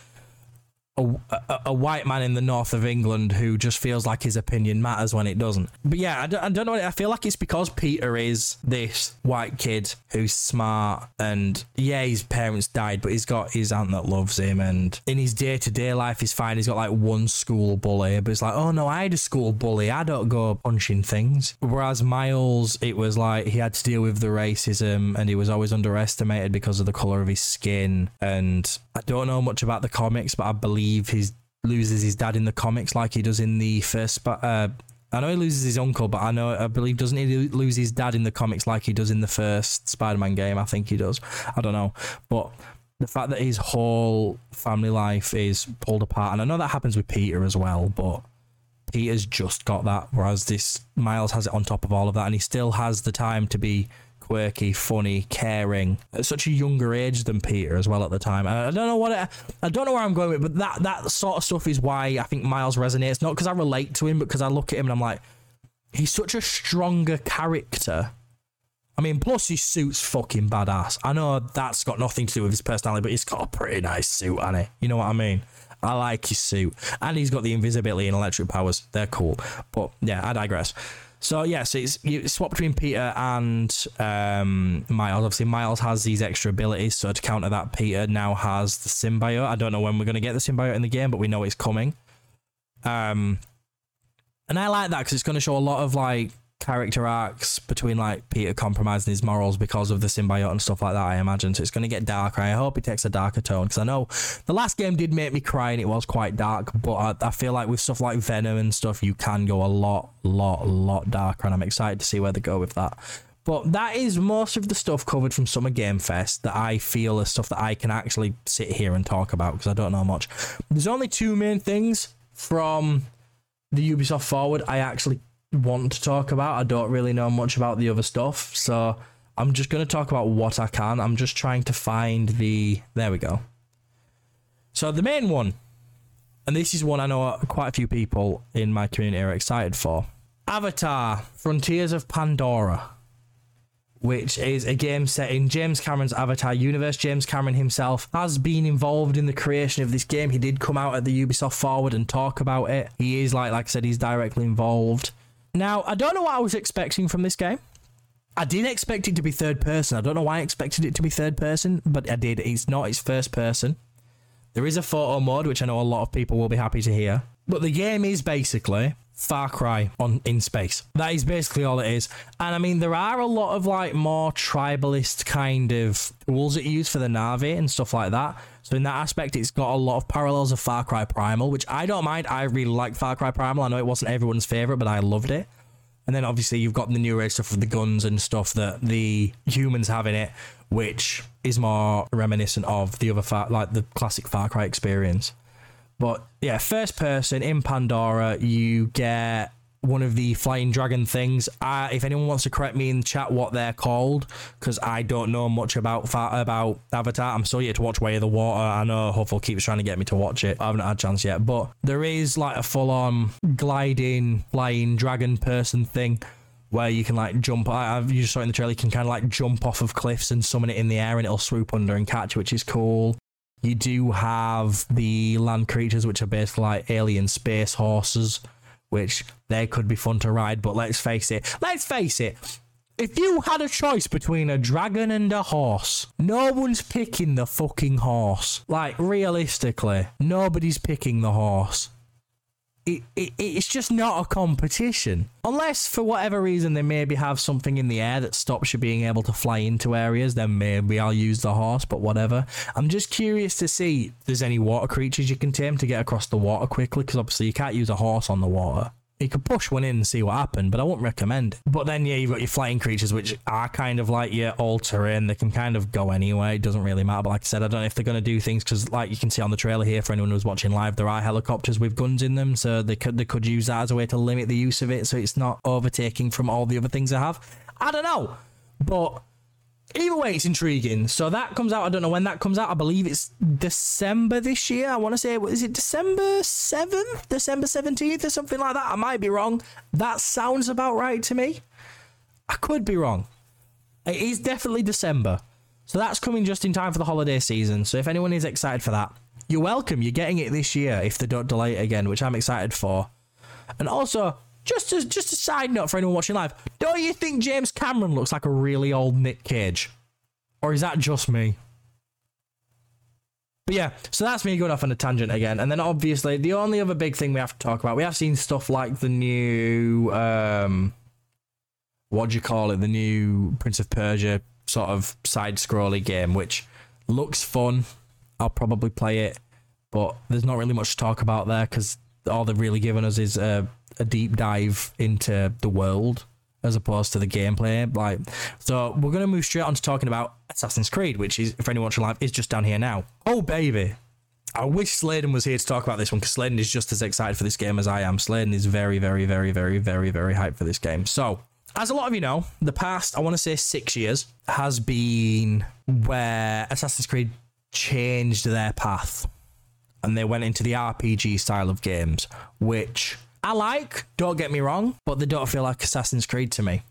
a, a, white man in the north of England who just feels like his opinion matters when it doesn't. But yeah, I don't, I don't know. I feel like it's because Peter is this white kid who's smart and yeah, his parents died, but he's got his aunt that loves him. And in his day to day life, he's fine. He's got like one school bully, but it's like, oh no, I had a school bully. I don't go punching things. Whereas Miles, it was like he had to deal with the racism and he was always underestimated because of the color of his skin. And I don't know much about the comics, but I believe he loses his dad in the comics like he does in the first. Uh, I know he loses his uncle, but I know I believe doesn't he lose his dad in the comics like he does in the first Spider-Man game? I think he does. I don't know, but the fact that his whole family life is pulled apart, and I know that happens with Peter as well, but Peter's just got that, whereas this Miles has it on top of all of that, and he still has the time to be quirky, funny, caring at such a younger age than Peter as well at the time. I, don't know what it, I don't know where I'm going with, but that that sort of stuff is why I think Miles resonates. Not because I relate to him, but because I look at him and I'm like, he's such a stronger character. I mean, plus his suit's fucking badass. I know that's got nothing to do with his personality, but he's got a pretty nice suit, he? You know what I mean? I like his suit. And he's got the invisibility and electric powers. They're cool. But yeah, I digress. So yeah, so it's you swap between Peter and um, Miles. Obviously, Miles has these extra abilities, so to counter that, Peter now has the symbiote. I don't know when we're gonna get the symbiote in the game, but we know it's coming. Um, and I like that because it's gonna show a lot of like character arcs between like Peter compromising his morals because of the symbiote and stuff like that. I imagine so. It's going to get darker. I hope it takes a darker tone because I know the last game did make me cry and it was quite dark. But I, I, feel like with stuff like Venom and stuff, you can go a lot, lot, lot darker, and I'm excited to see where they go with that. But that is most of the stuff covered from Summer Game Fest that I feel is stuff that I can actually sit here and talk about because I don't know much. There's only two main things from the Ubisoft Forward I actually want to talk about. I don't really know much about the other stuff, so I'm just going to talk about what I can. I'm just trying to find the. There we go. So the main one, and this is one I know quite a few people in my community are excited for Avatar Frontiers of Pandora. which is a game set in James Cameron's Avatar universe. James Cameron himself has been involved in the creation of this game. He did come out at the Ubisoft Forward and talk about it. He is, like, like I said, he's directly involved. Now, I don't know what I was expecting from this game. I did expect it to be third person. I don't know why I expected it to be third person, but I did. It's not, it's first person. There is a photo mode, which I know a lot of people will be happy to hear. But the game is basically Far Cry on in space. That is basically all it is. And I mean, there are a lot of like more tribalist kind of tools that you use for the Na'vi and stuff like that. So in that aspect, it's got a lot of parallels of Far Cry Primal, which I don't mind. I really like Far Cry Primal. I know it wasn't everyone's favorite, but I loved it. And then obviously you've got the new age stuff with the guns and stuff that the humans have in it, which is more reminiscent of the other far, like the classic Far Cry experience. But yeah, first person in Pandora, you get one of the flying dragon things. Uh, if anyone wants to correct me in chat what they're called, because I don't know much about about Avatar. I'm still yet to watch Way of the Water. I know Huffle keeps trying to get me to watch it. I haven't had a chance yet. But there is like a full on gliding, flying dragon person thing where you can like jump. I, have you saw it in the trailer. You can kind of like jump off of cliffs and summon it in the air, and it'll swoop under and catch, which is cool. You do have the land creatures, which are basically like alien space horses, which they could be fun to ride. But let's face it, let's face it. If you had a choice between a dragon and a horse, no one's picking the fucking horse. Like, realistically, nobody's picking the horse it, it, it's just not a competition. Unless, for whatever reason, they maybe have something in the air that stops you being able to fly into areas, then maybe I'll use the horse, but whatever. I'm just curious to see if there's any water creatures you can tame to get across the water quickly, because obviously you can't use a horse on the water you could push one in and see what happened, but I wouldn't recommend it. But then, yeah, you've got your flying creatures, which are kind of like your all terrain. They can kind of go anyway. It doesn't really matter. But like I said, I don't know if they're going to do things because, like you can see on the trailer here, for anyone who's watching live, there are helicopters with guns in them. So they could, they could use that as a way to limit the use of it so it's not overtaking from all the other things I have. I don't know. But Either way, it's intriguing. So that comes out. I don't know when that comes out. I believe it's December this year. I want to say, is it December 7th? December 17th or something like that? I might be wrong. That sounds about right to me. I could be wrong. It is definitely December. So that's coming just in time for the holiday season. So if anyone is excited for that, you're welcome. You're getting it this year if they don't delay it again, which I'm excited for. And also, just just a side note for anyone watching live, don't you think James Cameron looks like a really old Nick Cage? Or is that just me? But yeah, so that's me going off on a tangent again. And then obviously the only other big thing we have to talk about, we have seen stuff like the new um what do you call it? The new Prince of Persia sort of side scrolly game, which looks fun. I'll probably play it, but there's not really much to talk about there because all they've really given us is a, a deep dive into the world as opposed to the gameplay. Like, so we're gonna move straight on to talking about Assassin's Creed, which is, if anyone watching live, is just down here now. Oh baby, I wish Sladen was here to talk about this one because Sladen is just as excited for this game as I am. Sladen is very, very, very, very, very, very hyped for this game. So, as a lot of you know, the past, I want to say six years, has been where Assassin's Creed changed their path and they went into the RPG style of games, which I like, don't get me wrong, but they don't feel like Assassin's Creed to me.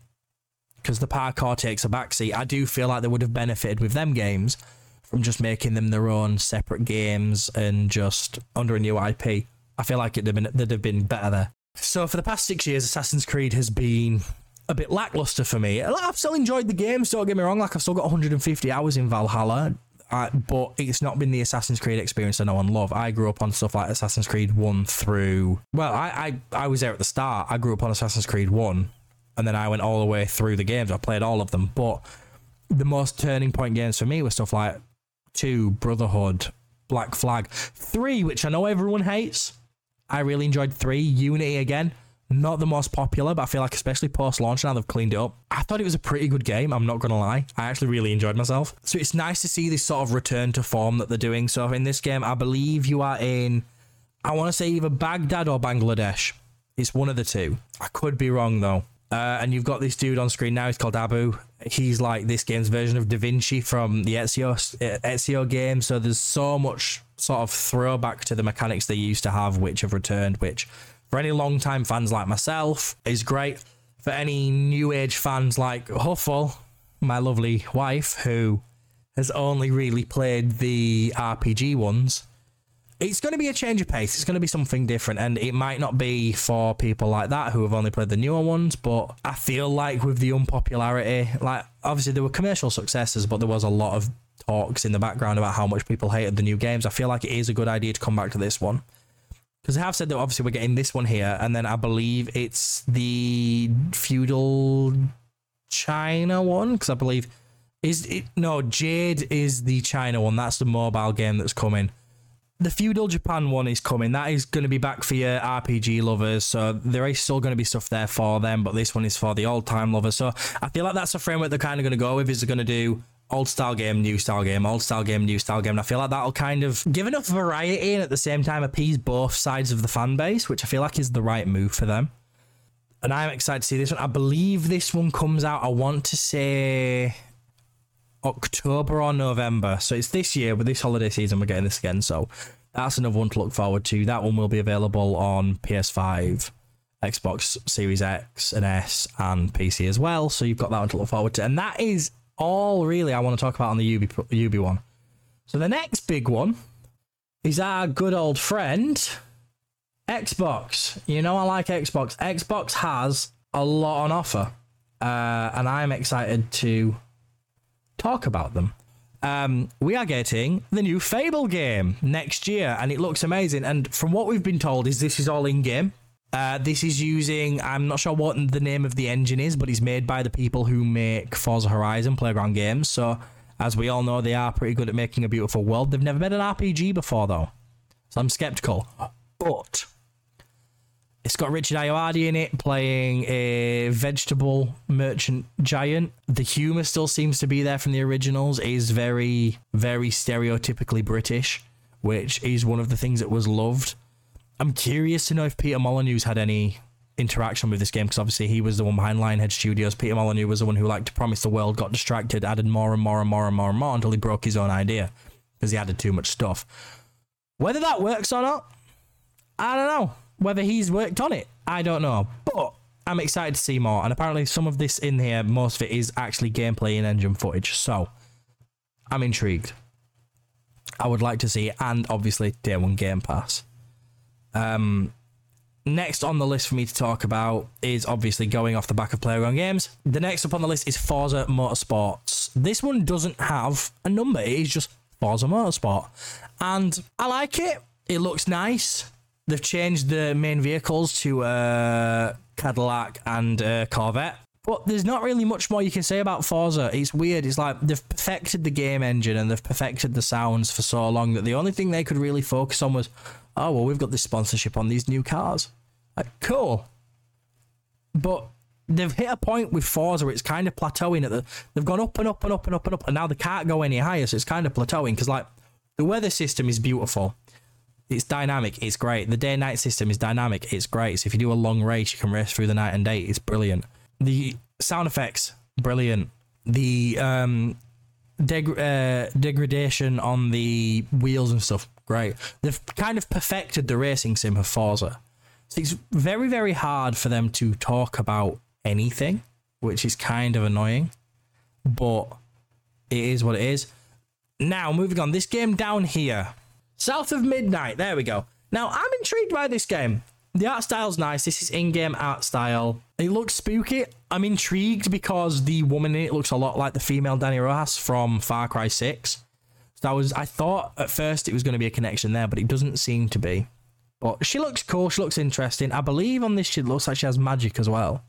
Because the parkour takes a backseat. I do feel like they would have benefited with them games from just making them their own separate games and just under a new IP. I feel like it'd have been, they'd have been better there. So for the past six years, Assassin's Creed has been a bit lackluster for me. I've still enjoyed the games, don't get me wrong. Like I've still got 150 hours in Valhalla. I, but it's not been the Assassin's Creed experience I know and love. I grew up on stuff like Assassin's Creed 1 through. Well, I, I, I was there at the start. I grew up on Assassin's Creed 1, and then I went all the way through the games. I played all of them. But the most turning point games for me were stuff like 2, Brotherhood, Black Flag, 3, which I know everyone hates. I really enjoyed 3, Unity again. Not the most popular, but I feel like especially post launch now they've cleaned it up. I thought it was a pretty good game. I'm not gonna lie. I actually really enjoyed myself. So it's nice to see this sort of return to form that they're doing. So in this game, I believe you are in, I want to say either Baghdad or Bangladesh. It's one of the two. I could be wrong though. Uh, and you've got this dude on screen now. He's called Abu. He's like this game's version of Da Vinci from the Ezio Ezio game. So there's so much sort of throwback to the mechanics they used to have, which have returned, which for any long-time fans like myself is great. For any new age fans like Huffle, my lovely wife, who has only really played the RPG ones, it's going to be a change of pace. It's going to be something different, and it might not be for people like that who have only played the newer ones. But I feel like with the unpopularity, like obviously there were commercial successes, but there was a lot of talks in the background about how much people hated the new games. I feel like it is a good idea to come back to this one because I have said that obviously we're getting this one here, and then I believe it's the feudal China one because I believe is it no Jade is the China one. That's the mobile game that's coming the feudal Japan one is coming. That is going to be back for your RPG lovers. So there is still going to be stuff there for them, but this one is for the old time lovers. So I feel like that's a framework they're kind of going to go with. Is they're going to do old style game, new style game, old style game, new style game. And I feel like that'll kind of give enough variety and at the same time appease both sides of the fan base, which I feel like is the right move for them. And I'm excited to see this one. I believe this one comes out. I want to say October or November. So it's this year with this holiday season. We're getting this again. So that's another one to look forward to. That one will be available on PS5, Xbox Series X and S, and PC as well. So you've got that one to look forward to. And that is all really I want to talk about on the Ubi, Ubi one. So the next big one is our good old friend Xbox. You know I like Xbox. Xbox has a lot on offer, uh, and I'm excited to talk about them. Um, we are getting the new Fable game next year, and it looks amazing. And from what we've been told, is this is all in game. Uh, this is using I'm not sure what the name of the engine is, but it's made by the people who make Forza Horizon Playground games. So as we all know, they are pretty good at making a beautiful world. They've never made an RPG before though, so I'm skeptical. But it's got Richard Ayoade in it playing a vegetable merchant giant. The humor still seems to be there from the originals. Is very, very stereotypically British, which is one of the things that was loved. I'm curious to know if Peter Molyneux's had any interaction with this game because obviously he was the one behind Lionhead Studios. Peter Molyneux was the one who liked to promise the world, got distracted, added more and more and more and more and more until he broke his own idea because he added too much stuff. Whether that works or not, I don't know. Whether he's worked on it, I don't know. But I'm excited to see more. And apparently, some of this in here, most of it is actually gameplay and engine footage. So I'm intrigued. I would like to see, and obviously, day one Game Pass. Um, next on the list for me to talk about is obviously going off the back of Playground Games. The next up on the list is Forza Motorsports. This one doesn't have a number, it is just Forza Motorsport. And I like it. It looks nice. They've changed the main vehicles to uh, Cadillac and uh, Corvette. But there's not really much more you can say about Forza. It's weird. It's like they've perfected the game engine and they've perfected the sounds for so long that the only thing they could really focus on was, oh, well, we've got this sponsorship on these new cars. Like, cool. But they've hit a point with Forza where it's kind of plateauing at the. They've gone up and up and up and up and up, and now they can't go any higher. So it's kind of plateauing because, like, the weather system is beautiful. It's dynamic. It's great. The day night system is dynamic. It's great. So if you do a long race, you can race through the night and day. It's brilliant. The sound effects, brilliant. The um, deg- uh, degradation on the wheels and stuff, great. They've kind of perfected the racing sim of Forza. So it's very, very hard for them to talk about anything, which is kind of annoying. But it is what it is. Now, moving on. This game down here South of Midnight. There we go. Now, I'm intrigued by this game. The art style's nice. This is in-game art style. It looks spooky. I'm intrigued because the woman in it looks a lot like the female Dani Rojas from Far Cry 6. So was I thought at first it was going to be a connection there, but it doesn't seem to be. But she looks cool, she looks interesting. I believe on this she looks like she has magic as well.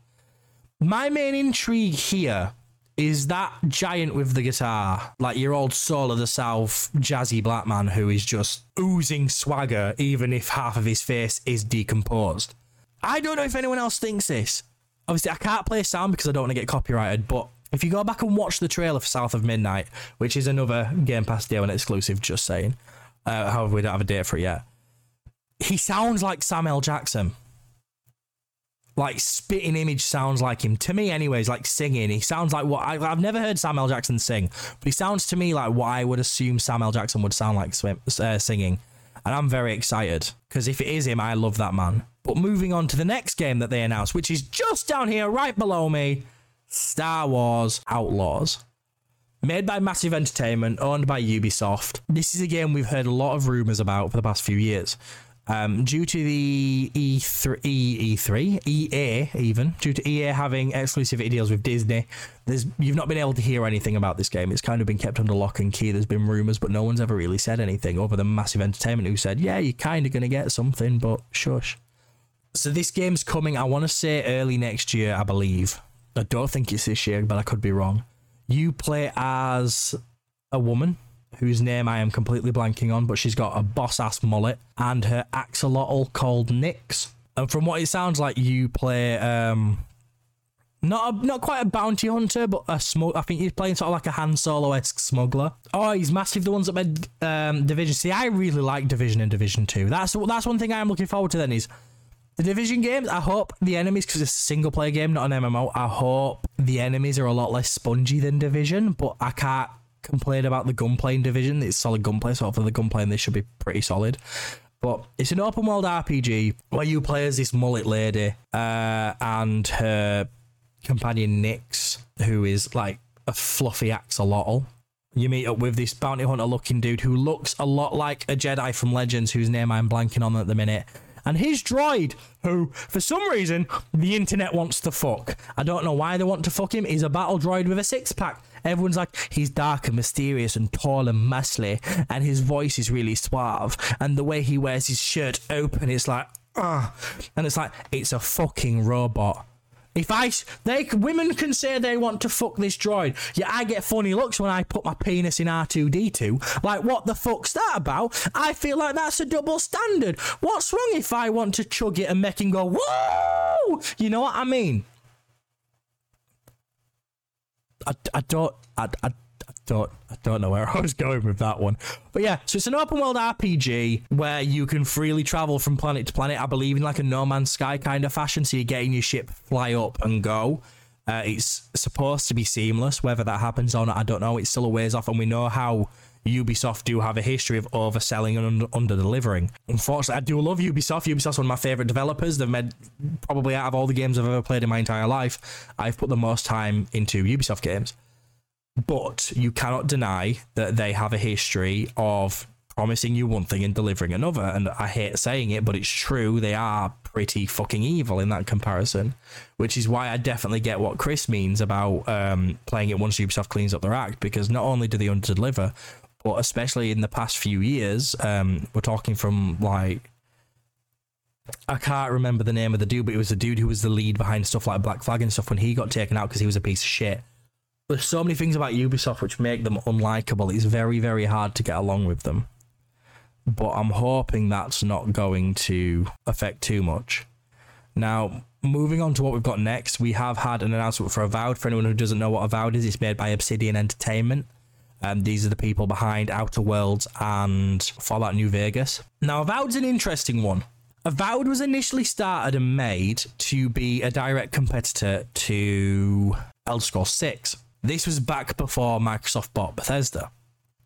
My main intrigue here is that giant with the guitar, like your old Soul of the South jazzy black man who is just oozing swagger, even if half of his face is decomposed. I don't know if anyone else thinks this. Obviously, I can't play sound because I don't want to get copyrighted, but if you go back and watch the trailer for South of Midnight, which is another Game Pass Day One exclusive, just saying, uh, however, we don't have a date for it yet, he sounds like Samuel Jackson like spitting image sounds like him to me anyways like singing he sounds like what I, have never heard samuel jackson sing but he sounds to me like what i would assume samuel jackson would sound like swim, uh, singing and i'm very excited because if it is him i love that man but moving on to the next game that they announced which is just down here right below me Star Wars Outlaws. Made by Massive Entertainment, owned by Ubisoft. This is a game we've heard a lot of rumours about for the past few years. Um, due to the E3, E, E3, EA even, due to EA having exclusivity deals with Disney, there's you've not been able to hear anything about this game. It's kind of been kept under lock and key. There's been rumours, but no one's ever really said anything other than Massive Entertainment, who said, "Yeah, you're kind of going to get something, but shush." So this game's coming. I want to say early next year, I believe. I don't think it's this year, but I could be wrong. You play as a woman whose name I am completely blanking on, but she's got a boss ass mullet and her axolotl called Nix. And from what it sounds like, you play um not a, not quite a bounty hunter, but a smug. I think he's playing sort of like a Han Solo esque smuggler. Oh, he's massive. The ones that made um, Division. See, I really like Division and Division Two. That's that's one thing I'm looking forward to. Then is the Division games. I hope the enemies, because it's a single player game, not an MMO. I hope the enemies are a lot less spongy than Division, but I can't complain about the gunplay in Division. It's solid gunplay, so for the gunplay this should be pretty solid. But it's an open world RPG where you play as this mullet lady uh, and her companion Nix, who is like a fluffy axolotl. You meet up with this bounty hunter looking dude who looks a lot like a Jedi from Legends, whose name I'm blanking on at the minute. And his droid, who, for some reason, the internet wants to fuck. I don't know why they want to fuck him. He's a battle droid with a six pack. Everyone's like, he's dark and mysterious and tall and muscly, and his voice is really suave. And the way he wears his shirt open, it's like, ah. And it's like, it's a fucking robot. If I, they women can say they want to fuck this droid, yeah, I get funny looks when I put my penis in R two D two. Like, what the fuck's that about? I feel like that's a double standard. What's wrong if I want to chug it and make him go whoa? You know what I mean? I, I don't I, I, I don't I don't know where I was going with that one. But yeah, so it's an open world RPG where you can freely travel from planet to planet. I believe in like a No Man's Sky kind of fashion. So you're getting your ship, fly up, and go. Uh, it's supposed to be seamless. Whether that happens or not, I don't know. It's still a ways off, and we know how Ubisoft do have a history of overselling and under delivering. Unfortunately, I do love Ubisoft. Ubisoft's one of my favorite developers. They've made probably out of all the games I've ever played in my entire life, I've put the most time into Ubisoft games. But you cannot deny that they have a history of promising you one thing and delivering another. And I hate saying it, but it's true. They are pretty fucking evil in that comparison, which is why I definitely get what Chris means about um, playing it once Ubisoft cleans up their act, because not only do they under deliver, but especially in the past few years, um, we're talking from like I can't remember the name of the dude, but it was the dude who was the lead behind stuff like Black Flag and stuff when he got taken out because he was a piece of shit. There's so many things about Ubisoft which make them unlikable. It's very, very hard to get along with them. But I'm hoping that's not going to affect too much. Now, moving on to what we've got next, we have had an announcement for Avowed. For anyone who doesn't know what Avowed is, it's made by Obsidian Entertainment. Um, these are the people behind Outer Worlds and Fallout New Vegas. Now, Avowed's an interesting one. Avowed was initially started and made to be a direct competitor to Elder Scrolls 6. This was back before Microsoft bought Bethesda.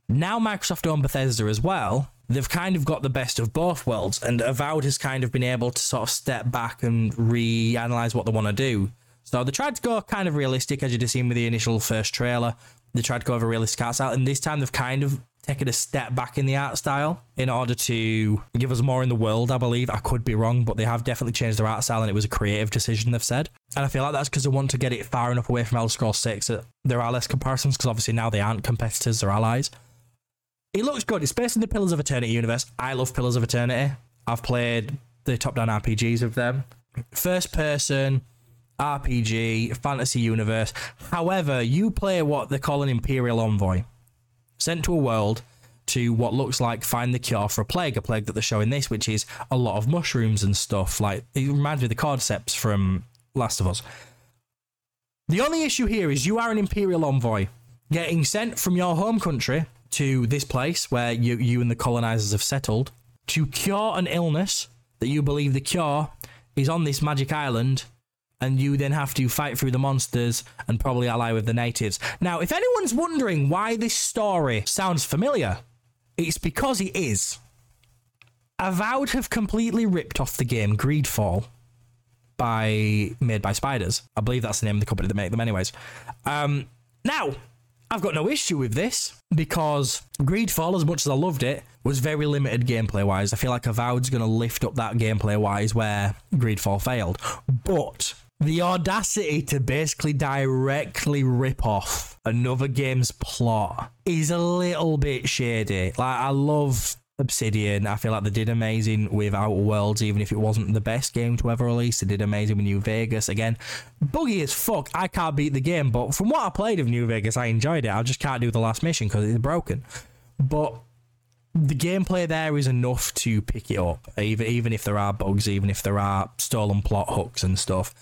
Now Microsoft own Bethesda as well. They've kind of got the best of both worlds, and Avowed has kind of been able to sort of step back and reanalyze what they want to do. So they tried to go kind of realistic, as you'd have seen with the initial first trailer, they tried to go over realistic art style, and this time they've kind of taken a step back in the art style in order to give us more in the world, I believe. I could be wrong, but they have definitely changed their art style and it was a creative decision, they've said. And I feel like that's because they want to get it far enough away from Elder Scrolls 6 that there are less comparisons because obviously now they aren't competitors, they're allies. It looks good. It's based in the Pillars of Eternity universe. I love Pillars of Eternity. I've played the top down RPGs of them. First person, RPG, fantasy universe. However, you play what they call an Imperial Envoy, sent to a world to what looks like find the cure for a plague, a plague that they're showing this, which is a lot of mushrooms and stuff. Like it reminds me of the cordyceps from Last of Us. The only issue here is you are an Imperial Envoy getting sent from your home country to this place where you, you and the colonizers have settled to cure an illness that you believe the cure is on this magic island and you then have to fight through the monsters and probably ally with the natives. Now, if anyone's wondering why this story sounds familiar, it's because it is. Avowed have completely ripped off the game Greedfall. by made by Spiders. I believe that's the name of the company that make them, anyways. Um, now, I've got no issue with this because Greedfall, as much as I loved it, was very limited gameplay wise. I feel like Avowed's going to lift up that gameplay wise where Greedfall failed. But the audacity to basically directly rip off another game's plot is a little bit shady. Like, I love Obsidian. I feel like they did amazing with Outer Worlds, even if it wasn't the best game to ever release. They did amazing with New Vegas. Again, buggy as fuck. I can't beat the game, but from what I played of New Vegas, I enjoyed it. I just can't do the last mission because it's broken. But the gameplay there is enough to pick it up, even even if there are bugs, even if there are stolen plot hooks and stuff.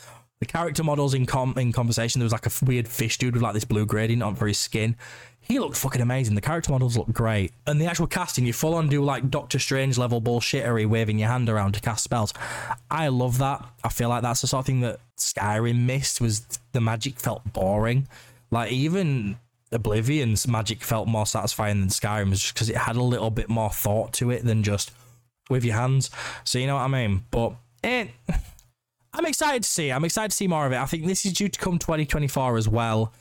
The character models in com- in conversation, there was like a weird fish dude with like this blue gradient on for his skin he looked fucking amazing. The character models look great. And the actual casting, you full on do like Doctor Strange level bullshittery, waving your hand around to cast spells. I love that. I feel like that's the sort of thing that Skyrim missed was the magic felt boring. Like even Oblivion's magic felt more satisfying than Skyrim's just because it had a little bit more thought to it than just with your hands. So you know what I mean? But it eh, I'm excited to see. I'm excited to see more of it. I think this is due to come 2024 as well.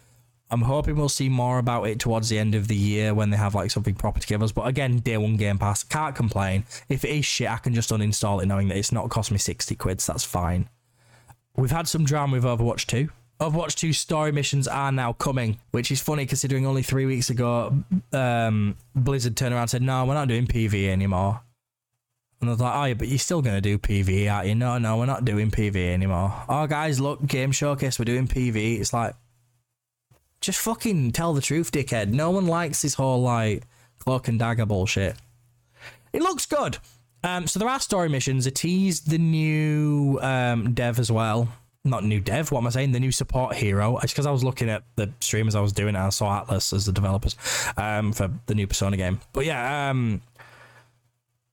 I'm hoping we'll see more about it towards the end of the year when they have like something proper to give us. But again, day one Game Pass, can't complain. If it is shit, I can just uninstall it knowing that it's not cost me 60 quid, so that's fine. We've had some drama with Overwatch 2. Overwatch 2 story missions are now coming, which is funny considering only three weeks ago, um, Blizzard turned around and said, No, we're not doing PvE anymore. And I was like, Oh, yeah, but you're still going to do PvE, aren't you? No, no, we're not doing PvE anymore. Oh, guys, look, Game Showcase, we're doing PvE. It's like, just fucking tell the truth, dickhead. No one likes this whole like cloak and dagger bullshit. It looks good. Um, so there are story missions. It teased the new um, dev as well. Not new dev. What am I saying? The new support hero. It's because I was looking at the streamers I was doing, and I saw Atlus as the developers um, for the new Persona game. But yeah, um,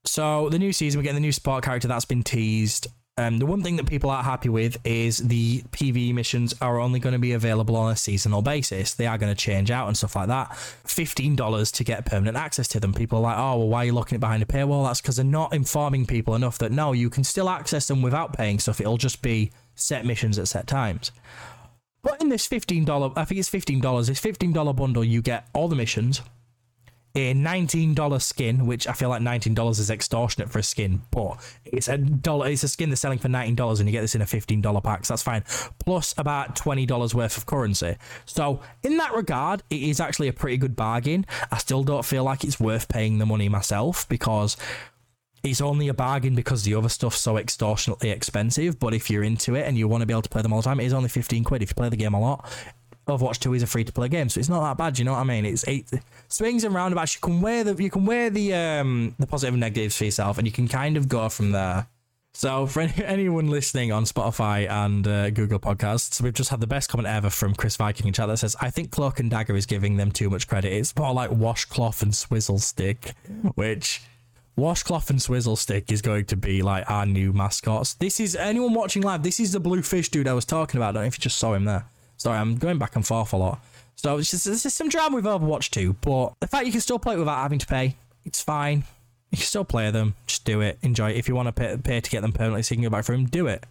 so the new season, we're getting the new support character that's been teased. Um, the one thing that people are happy with is the PvE missions are only going to be available on a seasonal basis. They are going to change out and stuff like that. $15 to get permanent access to them. People are like, oh, well, why are you looking behind a paywall? That's because they're not informing people enough that no, you can still access them without paying stuff. It'll just be set missions at set times. But in this $15, I think it's $15, this $15 bundle, you get all the missions, a $19 skin, which I feel like $19 is extortionate for a skin, but it's a dollar it's a skin that's selling for $19 and you get this in a $15 pack, so that's fine. Plus about $20 worth of currency. So in that regard, it is actually a pretty good bargain. I still don't feel like it's worth paying the money myself because it's only a bargain because the other stuff's so extortionately expensive. But if you're into it and you want to be able to play them all the time, it is only 15 quid. If you play the game a lot, Overwatch 2 is a free to play game, so it's not that bad. You know what I mean? It's eight swings and roundabouts. You can wear the you can wear the um the positive and negatives for yourself, and you can kind of go from there. So for any, anyone listening on Spotify and uh, Google Podcasts, we've just had the best comment ever from Chris Viking in chat that says, "I think Cloak and Dagger is giving them too much credit. It's more like washcloth and swizzle stick, which." Washcloth and Swizzle Stick is going to be like our new mascots. This is anyone watching live. This is the blue fish dude I was talking about. I don't know if you just saw him there. Sorry, I'm going back and forth a lot. So it's just there's some drama with Overwatch 2, but the fact you can still play it without having to pay, it's fine. You can still play them. Just do it. Enjoy it. If you want to pay, pay to get them permanently so you can go back through them, do it.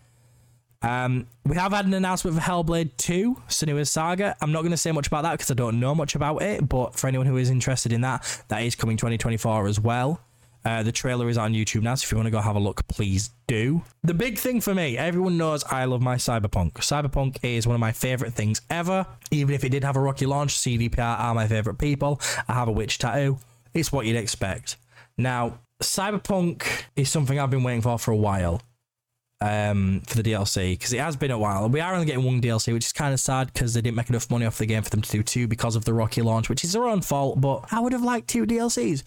Um, we have had an announcement for Hellblade 2, Senua's Saga. I'm not going to say much about that because I don't know much about it, but for anyone who is interested in that, that is coming 2024 as well. Uh, the trailer is on YouTube now, so if you want to go have a look, please do. The big thing for me, everyone knows I love my Cyberpunk. Cyberpunk is one of my favorite things ever. Even if it did have a rocky launch, CDPR are my favorite people. I have a witch tattoo. It's what you'd expect. Now, Cyberpunk is something I've been waiting for for a while um, for the DLC because it has been a while. We are only getting one DLC, which is kind of sad because they didn't make enough money off the game for them to do two because of the rocky launch, which is their own fault. But I would have liked two DLCs.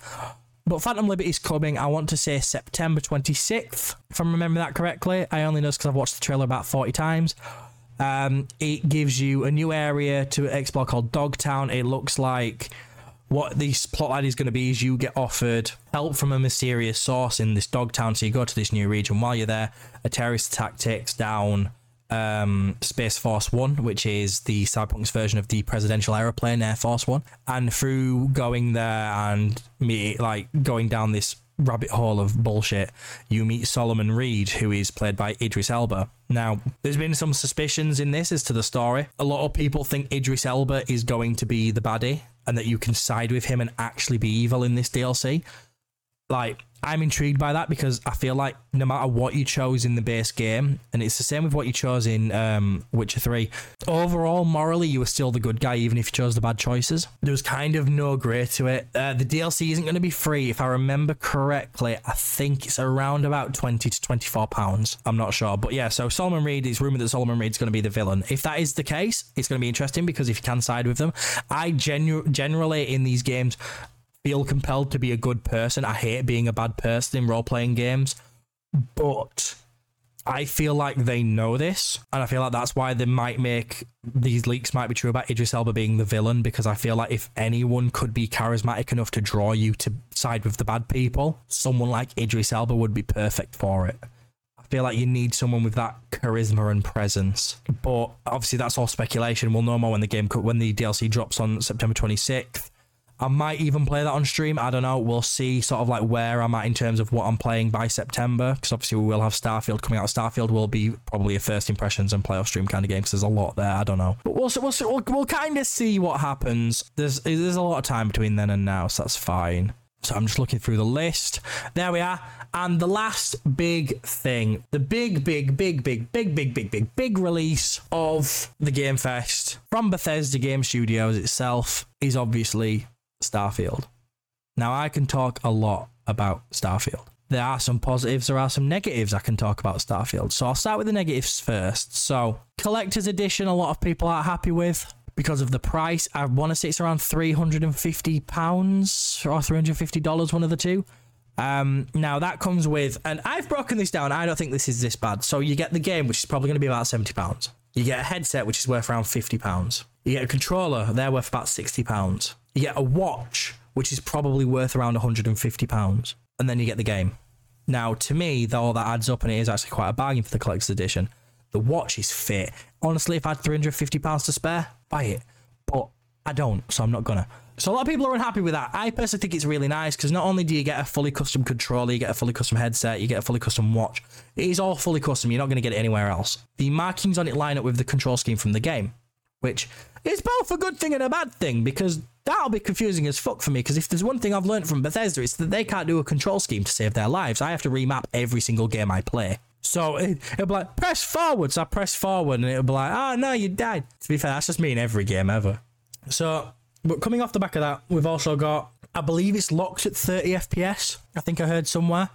But Phantom Liberty is coming, I want to say September 26th, if I'm remembering that correctly. I only know because I've watched the trailer about 40 times. Um, it gives you a new area to explore called Dogtown. It looks like what this plotline is going to be is you get offered help from a mysterious source in this Dogtown. So you go to this new region. While you're there, a terrorist attack takes down um, Space Force One, which is the Cyberpunk's version of the presidential aeroplane Air Force One, and through going there and me like going down this rabbit hole of bullshit, you meet Solomon Reed, who is played by Idris Elba. Now, there's been some suspicions in this as to the story. A lot of people think Idris Elba is going to be the baddie and that you can side with him and actually be evil in this DLC. Like, I'm intrigued by that because I feel like no matter what you chose in the base game, and it's the same with what you chose in um, Witcher 3, overall, morally, you were still the good guy, even if you chose the bad choices. There was kind of no grey to it. Uh, the DLC isn't going to be free. If I remember correctly, I think it's around about 20 to 24 pounds. I'm not sure. But yeah, so Solomon Reed, it's rumored that Solomon Reed's going to be the villain. If that is the case, it's going to be interesting because if you can side with them, I genu- generally in these games feel compelled to be a good person. I hate being a bad person in role playing games, but I feel like they know this, and I feel like that's why they might make these leaks might be true about Idris Elba being the villain because I feel like if anyone could be charismatic enough to draw you to side with the bad people, someone like Idris Elba would be perfect for it. I feel like you need someone with that charisma and presence, but obviously that's all speculation. We'll know more when the game when the DLC drops on September 26th. I might even play that on stream. I don't know. We'll see sort of like where I'm at in terms of what I'm playing by September. Because obviously we will have Starfield coming out. Starfield will be probably a first impressions and playoff stream kind of game. Because there's a lot there. I don't know. But we'll we'll we'll, we'll kind of see what happens. There's there's a lot of time between then and now, so that's fine. So I'm just looking through the list. There we are. And the last big thing, the big, big, big, big, big, big, big, big, big release of the Game Fest from Bethesda Game Studios itself is obviously Starfield. Now, I can talk a lot about Starfield. There are some positives, there are some negatives I can talk about Starfield. So I'll start with the negatives first. So, Collector's Edition, a lot of people aren't happy with because of the price. I want to say it's around £350 or $350, one of the two. Um, now that comes with, and I've broken this down. I don't think this is this bad. So you get the game, which is probably going to be about seventy pounds. You get a headset, which is worth around fifty pounds. You get a controller, they're worth about sixty pounds. You get a watch, which is probably worth around 150 pounds, and then you get the game. Now, to me, all that adds up, and it is actually quite a bargain for the collector's edition. The watch is fit. Honestly, if I had 350 pounds to spare, buy it. But I don't, so I'm not gonna. So a lot of people are unhappy with that. I personally think it's really nice because not only do you get a fully custom controller, you get a fully custom headset, you get a fully custom watch. It is all fully custom. You're not going to get it anywhere else. The markings on it line up with the control scheme from the game, which is both a good thing and a bad thing because that'll be confusing as fuck for me because if there's one thing I've learned from Bethesda, it's that they can't do a control scheme to save their lives. I have to remap every single game I play. So it, will be like, press forward. So I press forward and it'll be like, oh no, you died. To be fair, that's just me in every game ever. So, but coming off the back of that, we've also got, I believe it's locked at 30 FPS. I think I heard somewhere.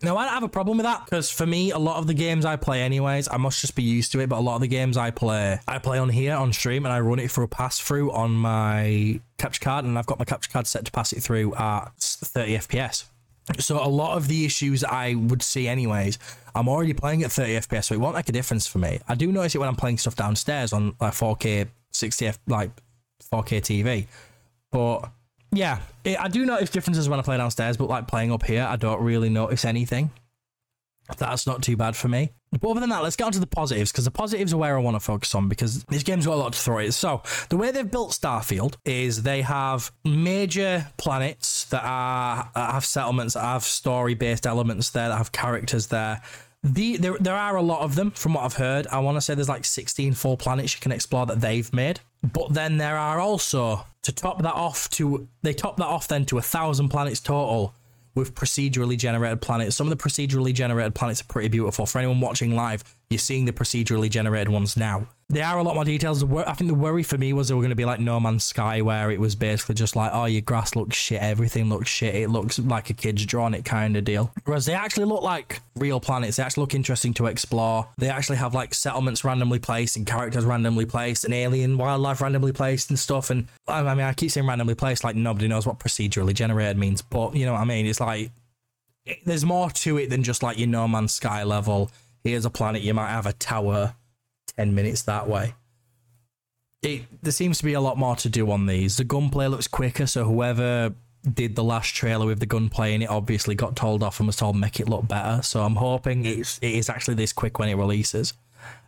Now, I don't have a problem with that because for me, a lot of the games I play, anyways, I must just be used to it. But a lot of the games I play, I play on here on stream and I run it through a pass through on my capture card, and I've got my capture card set to pass it through at 30 FPS. So a lot of the issues I would see, anyways, I'm already playing at 30 FPS, so it won't make a difference for me. I do notice it when I'm playing stuff downstairs on like 4K 60 F, like 4K TV, but yeah, it, I do notice differences when I play downstairs, but like playing up here, I don't really notice anything. That's not too bad for me. But other than that, let's get on to the positives because the positives are where I want to focus on because this game's got a lot to throw at. So, the way they've built Starfield is they have major planets that are that have settlements, that have story based elements there, that have characters there. The, there, there are a lot of them from what I've heard. I want to say there's like 16 full planets you can explore that they've made. But then there are also to top that off to they top that off then to a thousand planets total with procedurally generated planets. Some of the procedurally generated planets are pretty beautiful. For anyone watching live, you're seeing the procedurally generated ones now. There are a lot more details. I think the worry for me was they were going to be like No Man's Sky, where it was basically just like, oh, your grass looks shit, everything looks shit, it looks like a kid's drawn it kind of deal. Whereas they actually look like real planets. They actually look interesting to explore. They actually have like settlements randomly placed and characters randomly placed and alien wildlife randomly placed and stuff. And I mean, I keep saying randomly placed, like nobody knows what procedurally generated means, but you know what I mean? It's like there's more to it than just like your No Man's Sky level. Here's a planet, you might have a tower 10 minutes that way. It there seems to be a lot more to do on these. The gunplay looks quicker, so whoever did the last trailer with the gunplay in it obviously got told off and was told make it look better. So I'm hoping it's it is actually this quick when it releases.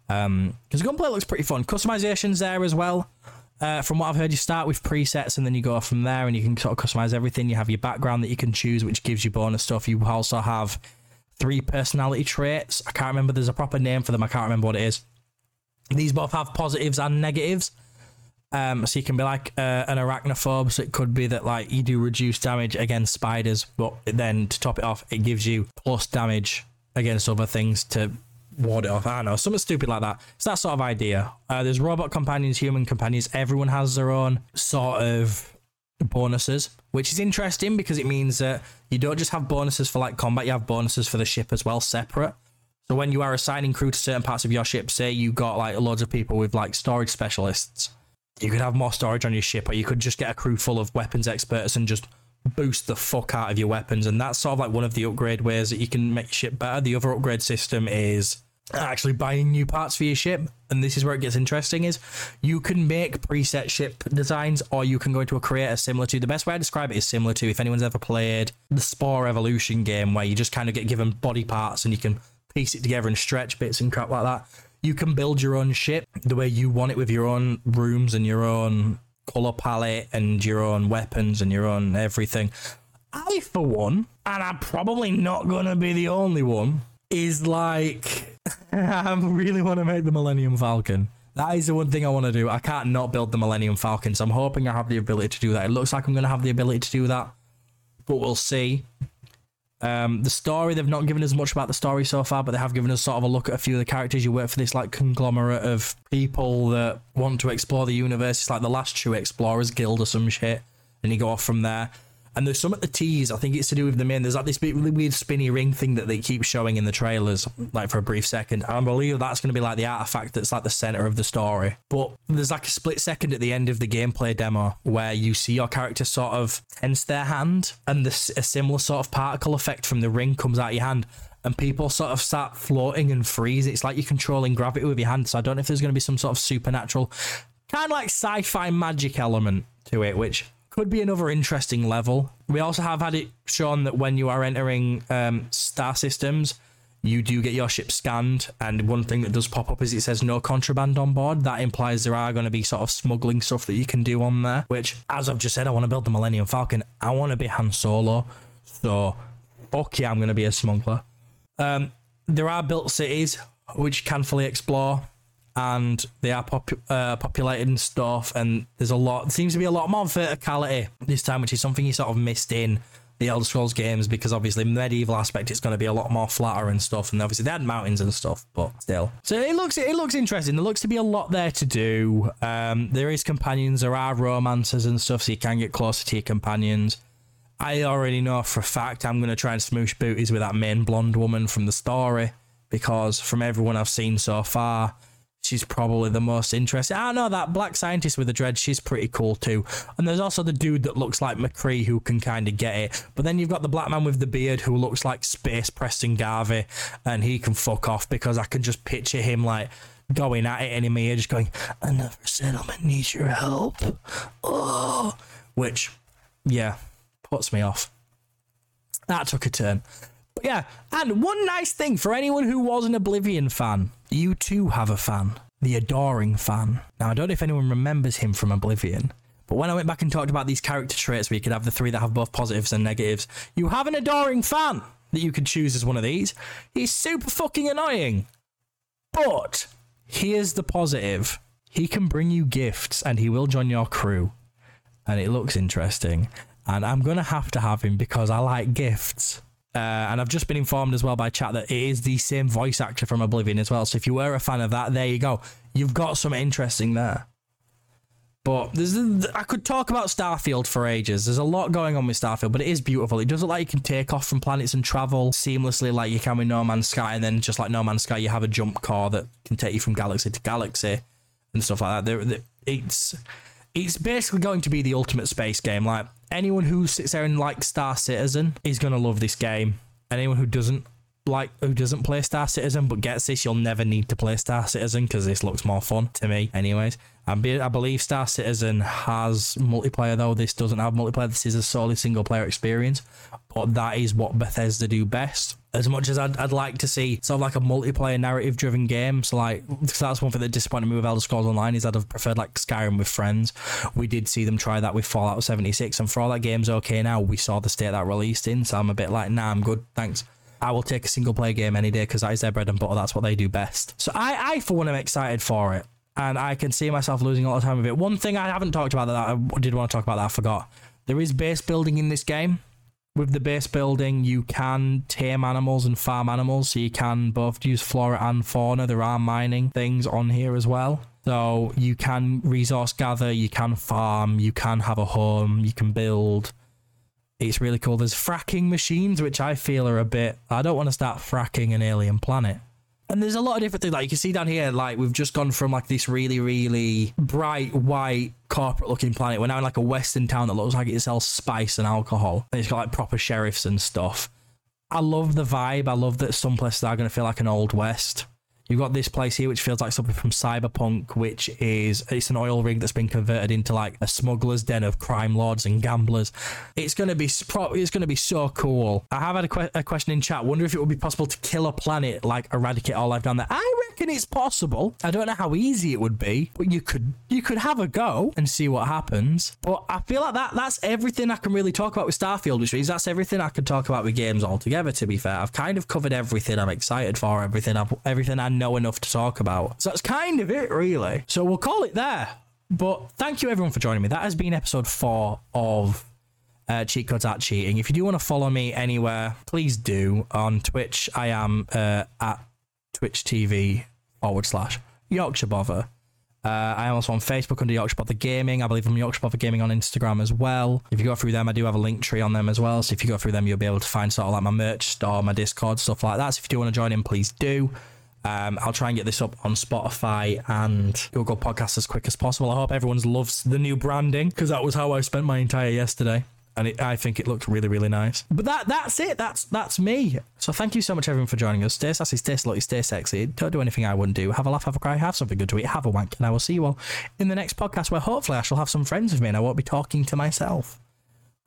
Um, because the gunplay looks pretty fun. Customizations there as well. Uh, from what I've heard, you start with presets and then you go from there and you can sort of customize everything. You have your background that you can choose, which gives you bonus stuff. You also have three personality traits. I can't remember, there's a proper name for them. I can't remember what it is. These both have positives and negatives. Um, so you can be like uh, an arachnophobe. So it could be that like you do reduce damage against spiders, but then to top it off, it gives you plus damage against other things to ward it off. I don't know, something stupid like that. It's that sort of idea. Uh, there's robot companions, human companions. Everyone has their own sort of bonuses, which is interesting because it means that you don't just have bonuses for like combat, you have bonuses for the ship as well, separate. So when you are assigning crew to certain parts of your ship, say you got like loads of people with like storage specialists, you could have more storage on your ship, or you could just get a crew full of weapons experts and just boost the fuck out of your weapons. And that's sort of like one of the upgrade ways that you can make your ship better. The other upgrade system is actually buying new parts for your ship and this is where it gets interesting is you can make preset ship designs or you can go into a creator similar to the best way i describe it is similar to if anyone's ever played the spore evolution game where you just kind of get given body parts and you can piece it together and stretch bits and crap like that. You can build your own ship the way you want it with your own rooms and your own color palette and your own weapons and your own everything. I for one and i'm probably not going to be the only one is like I really want to make the Millennium Falcon. That is the one thing I want to do. I can't not build the Millennium Falcon, so I'm hoping I have the ability to do that. It looks like I'm going to have the ability to do that, but we'll see. Um, the story, they've not given us much about the story so far, but they have given us sort of a look at a few of the characters. You work for this like conglomerate of people that want to explore the universe. It's like the last true explorers guild or some shit, and you go off from there. And there's some at the tease. I think it's to do with the main. There's like this bit really weird spinny ring thing that they keep showing in the trailers, like for a brief second. And I believe that's going to be like the artifact that's like the center of the story. But there's like a split second at the end of the gameplay demo where you see your character sort of tense their hand, and this a similar sort of particle effect from the ring comes out of your hand and people sort of start floating and freeze. It's like you're controlling gravity with your hand. So I don't know if there's going to be some sort of supernatural, kind of like sci fi magic element to it, which could be another interesting level. We also have had it shown that when you are entering um, star systems, you do get your ship scanned. And one thing that does pop up is it says no contraband on board. That implies there are going to be sort of smuggling stuff that you can do on there. Which, as I've just said, I want to build the Millennium Falcon. I want to be Han Solo. So, fuck yeah, I'm going to be a smuggler. Um, there are built cities which can fully explore and they are pop- uh, populated and stuff. And there's a lot, seems to be a lot more verticality this time, which is something you sort of missed in the Elder Scrolls games because obviously medieval aspect it's going to be a lot more flatter and stuff, and obviously they had mountains and stuff, but still. So it looks it looks interesting. There looks to be a lot there to do. Um, there is companions, there are romances and stuff, so you can get closer to your companions. I already know for a fact I'm going to try and smoosh booties with that main blonde woman from the story because from everyone I've seen so far, she's probably the most interesting. I know that black scientist with the dread, she's pretty cool too. And there's also the dude that looks like McCree who can kind of get it. But then you've got the black man with the beard who looks like Space Preston Garvey, and he can fuck off because I can just picture him like going at it in my ear, just going, "Another settlement needs your help." Oh, which, yeah, puts me off. That took a turn. But yeah, and one nice thing for anyone who was an Oblivion fan, you too have a fan, the Adoring fan. Now, I don't know if anyone remembers him from Oblivion, but when I went back and talked about these character traits where you could have the three that have both positives and negatives, you have an Adoring fan that you could choose as one of these. He's super fucking annoying. But here's the positive he can bring you gifts and he will join your crew. And it looks interesting. And I'm going to have to have him because I like gifts. Uh, and I've just been informed as well by chat that it is the same voice actor from Oblivion as well. So if you were a fan of that, there you go. You've got some interesting there. But there's, I could talk about Starfield for ages. There's a lot going on with Starfield, but it is beautiful. It does look like you can take off from planets and travel seamlessly, like you can with No Man's Sky. And then just like No Man's Sky, you have a jump car that can take you from galaxy to galaxy and stuff like that. There, It's it's basically going to be the ultimate space game. Like anyone who sits there and likes Star Citizen is to love this game. Anyone who doesn't like who doesn't play Star Citizen but gets this, you'll never need to play Star Citizen because this looks more fun to me, anyways. I believe Star Citizen has multiplayer though. This doesn't have multiplayer. This is a solely single player experience, but that is what Bethesda do best. As much as I'd, I'd like to see sort of like a multiplayer narrative driven game, so like that's one thing that disappointed me with Elder Scrolls Online is I'd have preferred like Skyrim with friends. We did see them try that with Fallout 76, and for all that game's okay now, we saw the state that released in, so I'm a bit like, nah, I'm good, thanks. I will take a single player game any day because that is their bread and butter. That's what they do best. So I, I for one, am excited for it and I can see myself losing a lot of time with it. One thing I haven't talked about that I did want to talk about that I forgot. There is base building in this game. With the base building, you can tame animals and farm animals, so you can both use flora and fauna. There are mining things on here as well. So you can resource gather, you can farm, you can have a home, you can build. It's really cool. There's fracking machines, which I feel are a bit. I don't want to start fracking an alien planet. And there's a lot of different things. Like you can see down here, like we've just gone from like this really, really bright white corporate looking planet. We're now in like a western town that looks like it sells spice and alcohol. And it's got like proper sheriffs and stuff. I love the vibe. I love that some places are going to feel like an old west. You've got this place here, which feels like something from Cyberpunk, which is it's an oil rig that's been converted into like a smuggler's den of crime lords and gamblers. It's gonna be it's gonna be so cool. I have had a, que- a question in chat. Wonder if it would be possible to kill a planet, like eradicate all life down there. I reckon it's possible. I don't know how easy it would be, but you could you could have a go and see what happens. But I feel like that that's everything I can really talk about with Starfield, which means that's everything I can talk about with games altogether. To be fair, I've kind of covered everything I'm excited for, everything I've everything I know enough to talk about. So that's kind of it, really. So we'll call it there. But thank you everyone for joining me. That has been episode four of uh, Cheat Codes at Cheating. If you do want to follow me anywhere, please do. On Twitch, I am uh, at Twitch TV forward slash Yorkshire Bother. Uh, I am also on Facebook under Yorkshire Bother Gaming. I believe I'm Yorkshire Bother Gaming on Instagram as well. If you go through them, I do have a link tree on them as well. So if you go through them, you'll be able to find sort of like my merch store, my Discord, stuff like that. So if you do want to join in, please do. Um, I'll try and get this up on Spotify and Google Podcasts as quick as possible. I hope everyone loves the new branding because that was how I spent my entire yesterday. And it, I think it looked really, really nice. But that that's it. That's that's me. So thank you so much, everyone, for joining us. Stay sassy, stay slutty, stay sexy. Don't do anything I wouldn't do. Have a laugh, have a cry, have something good to eat, have a wank. And I will see you all in the next podcast where hopefully I shall have some friends with me and I won't be talking to myself.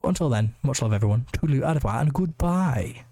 But until then, much love, everyone. Toodaloo, au revoir, and goodbye.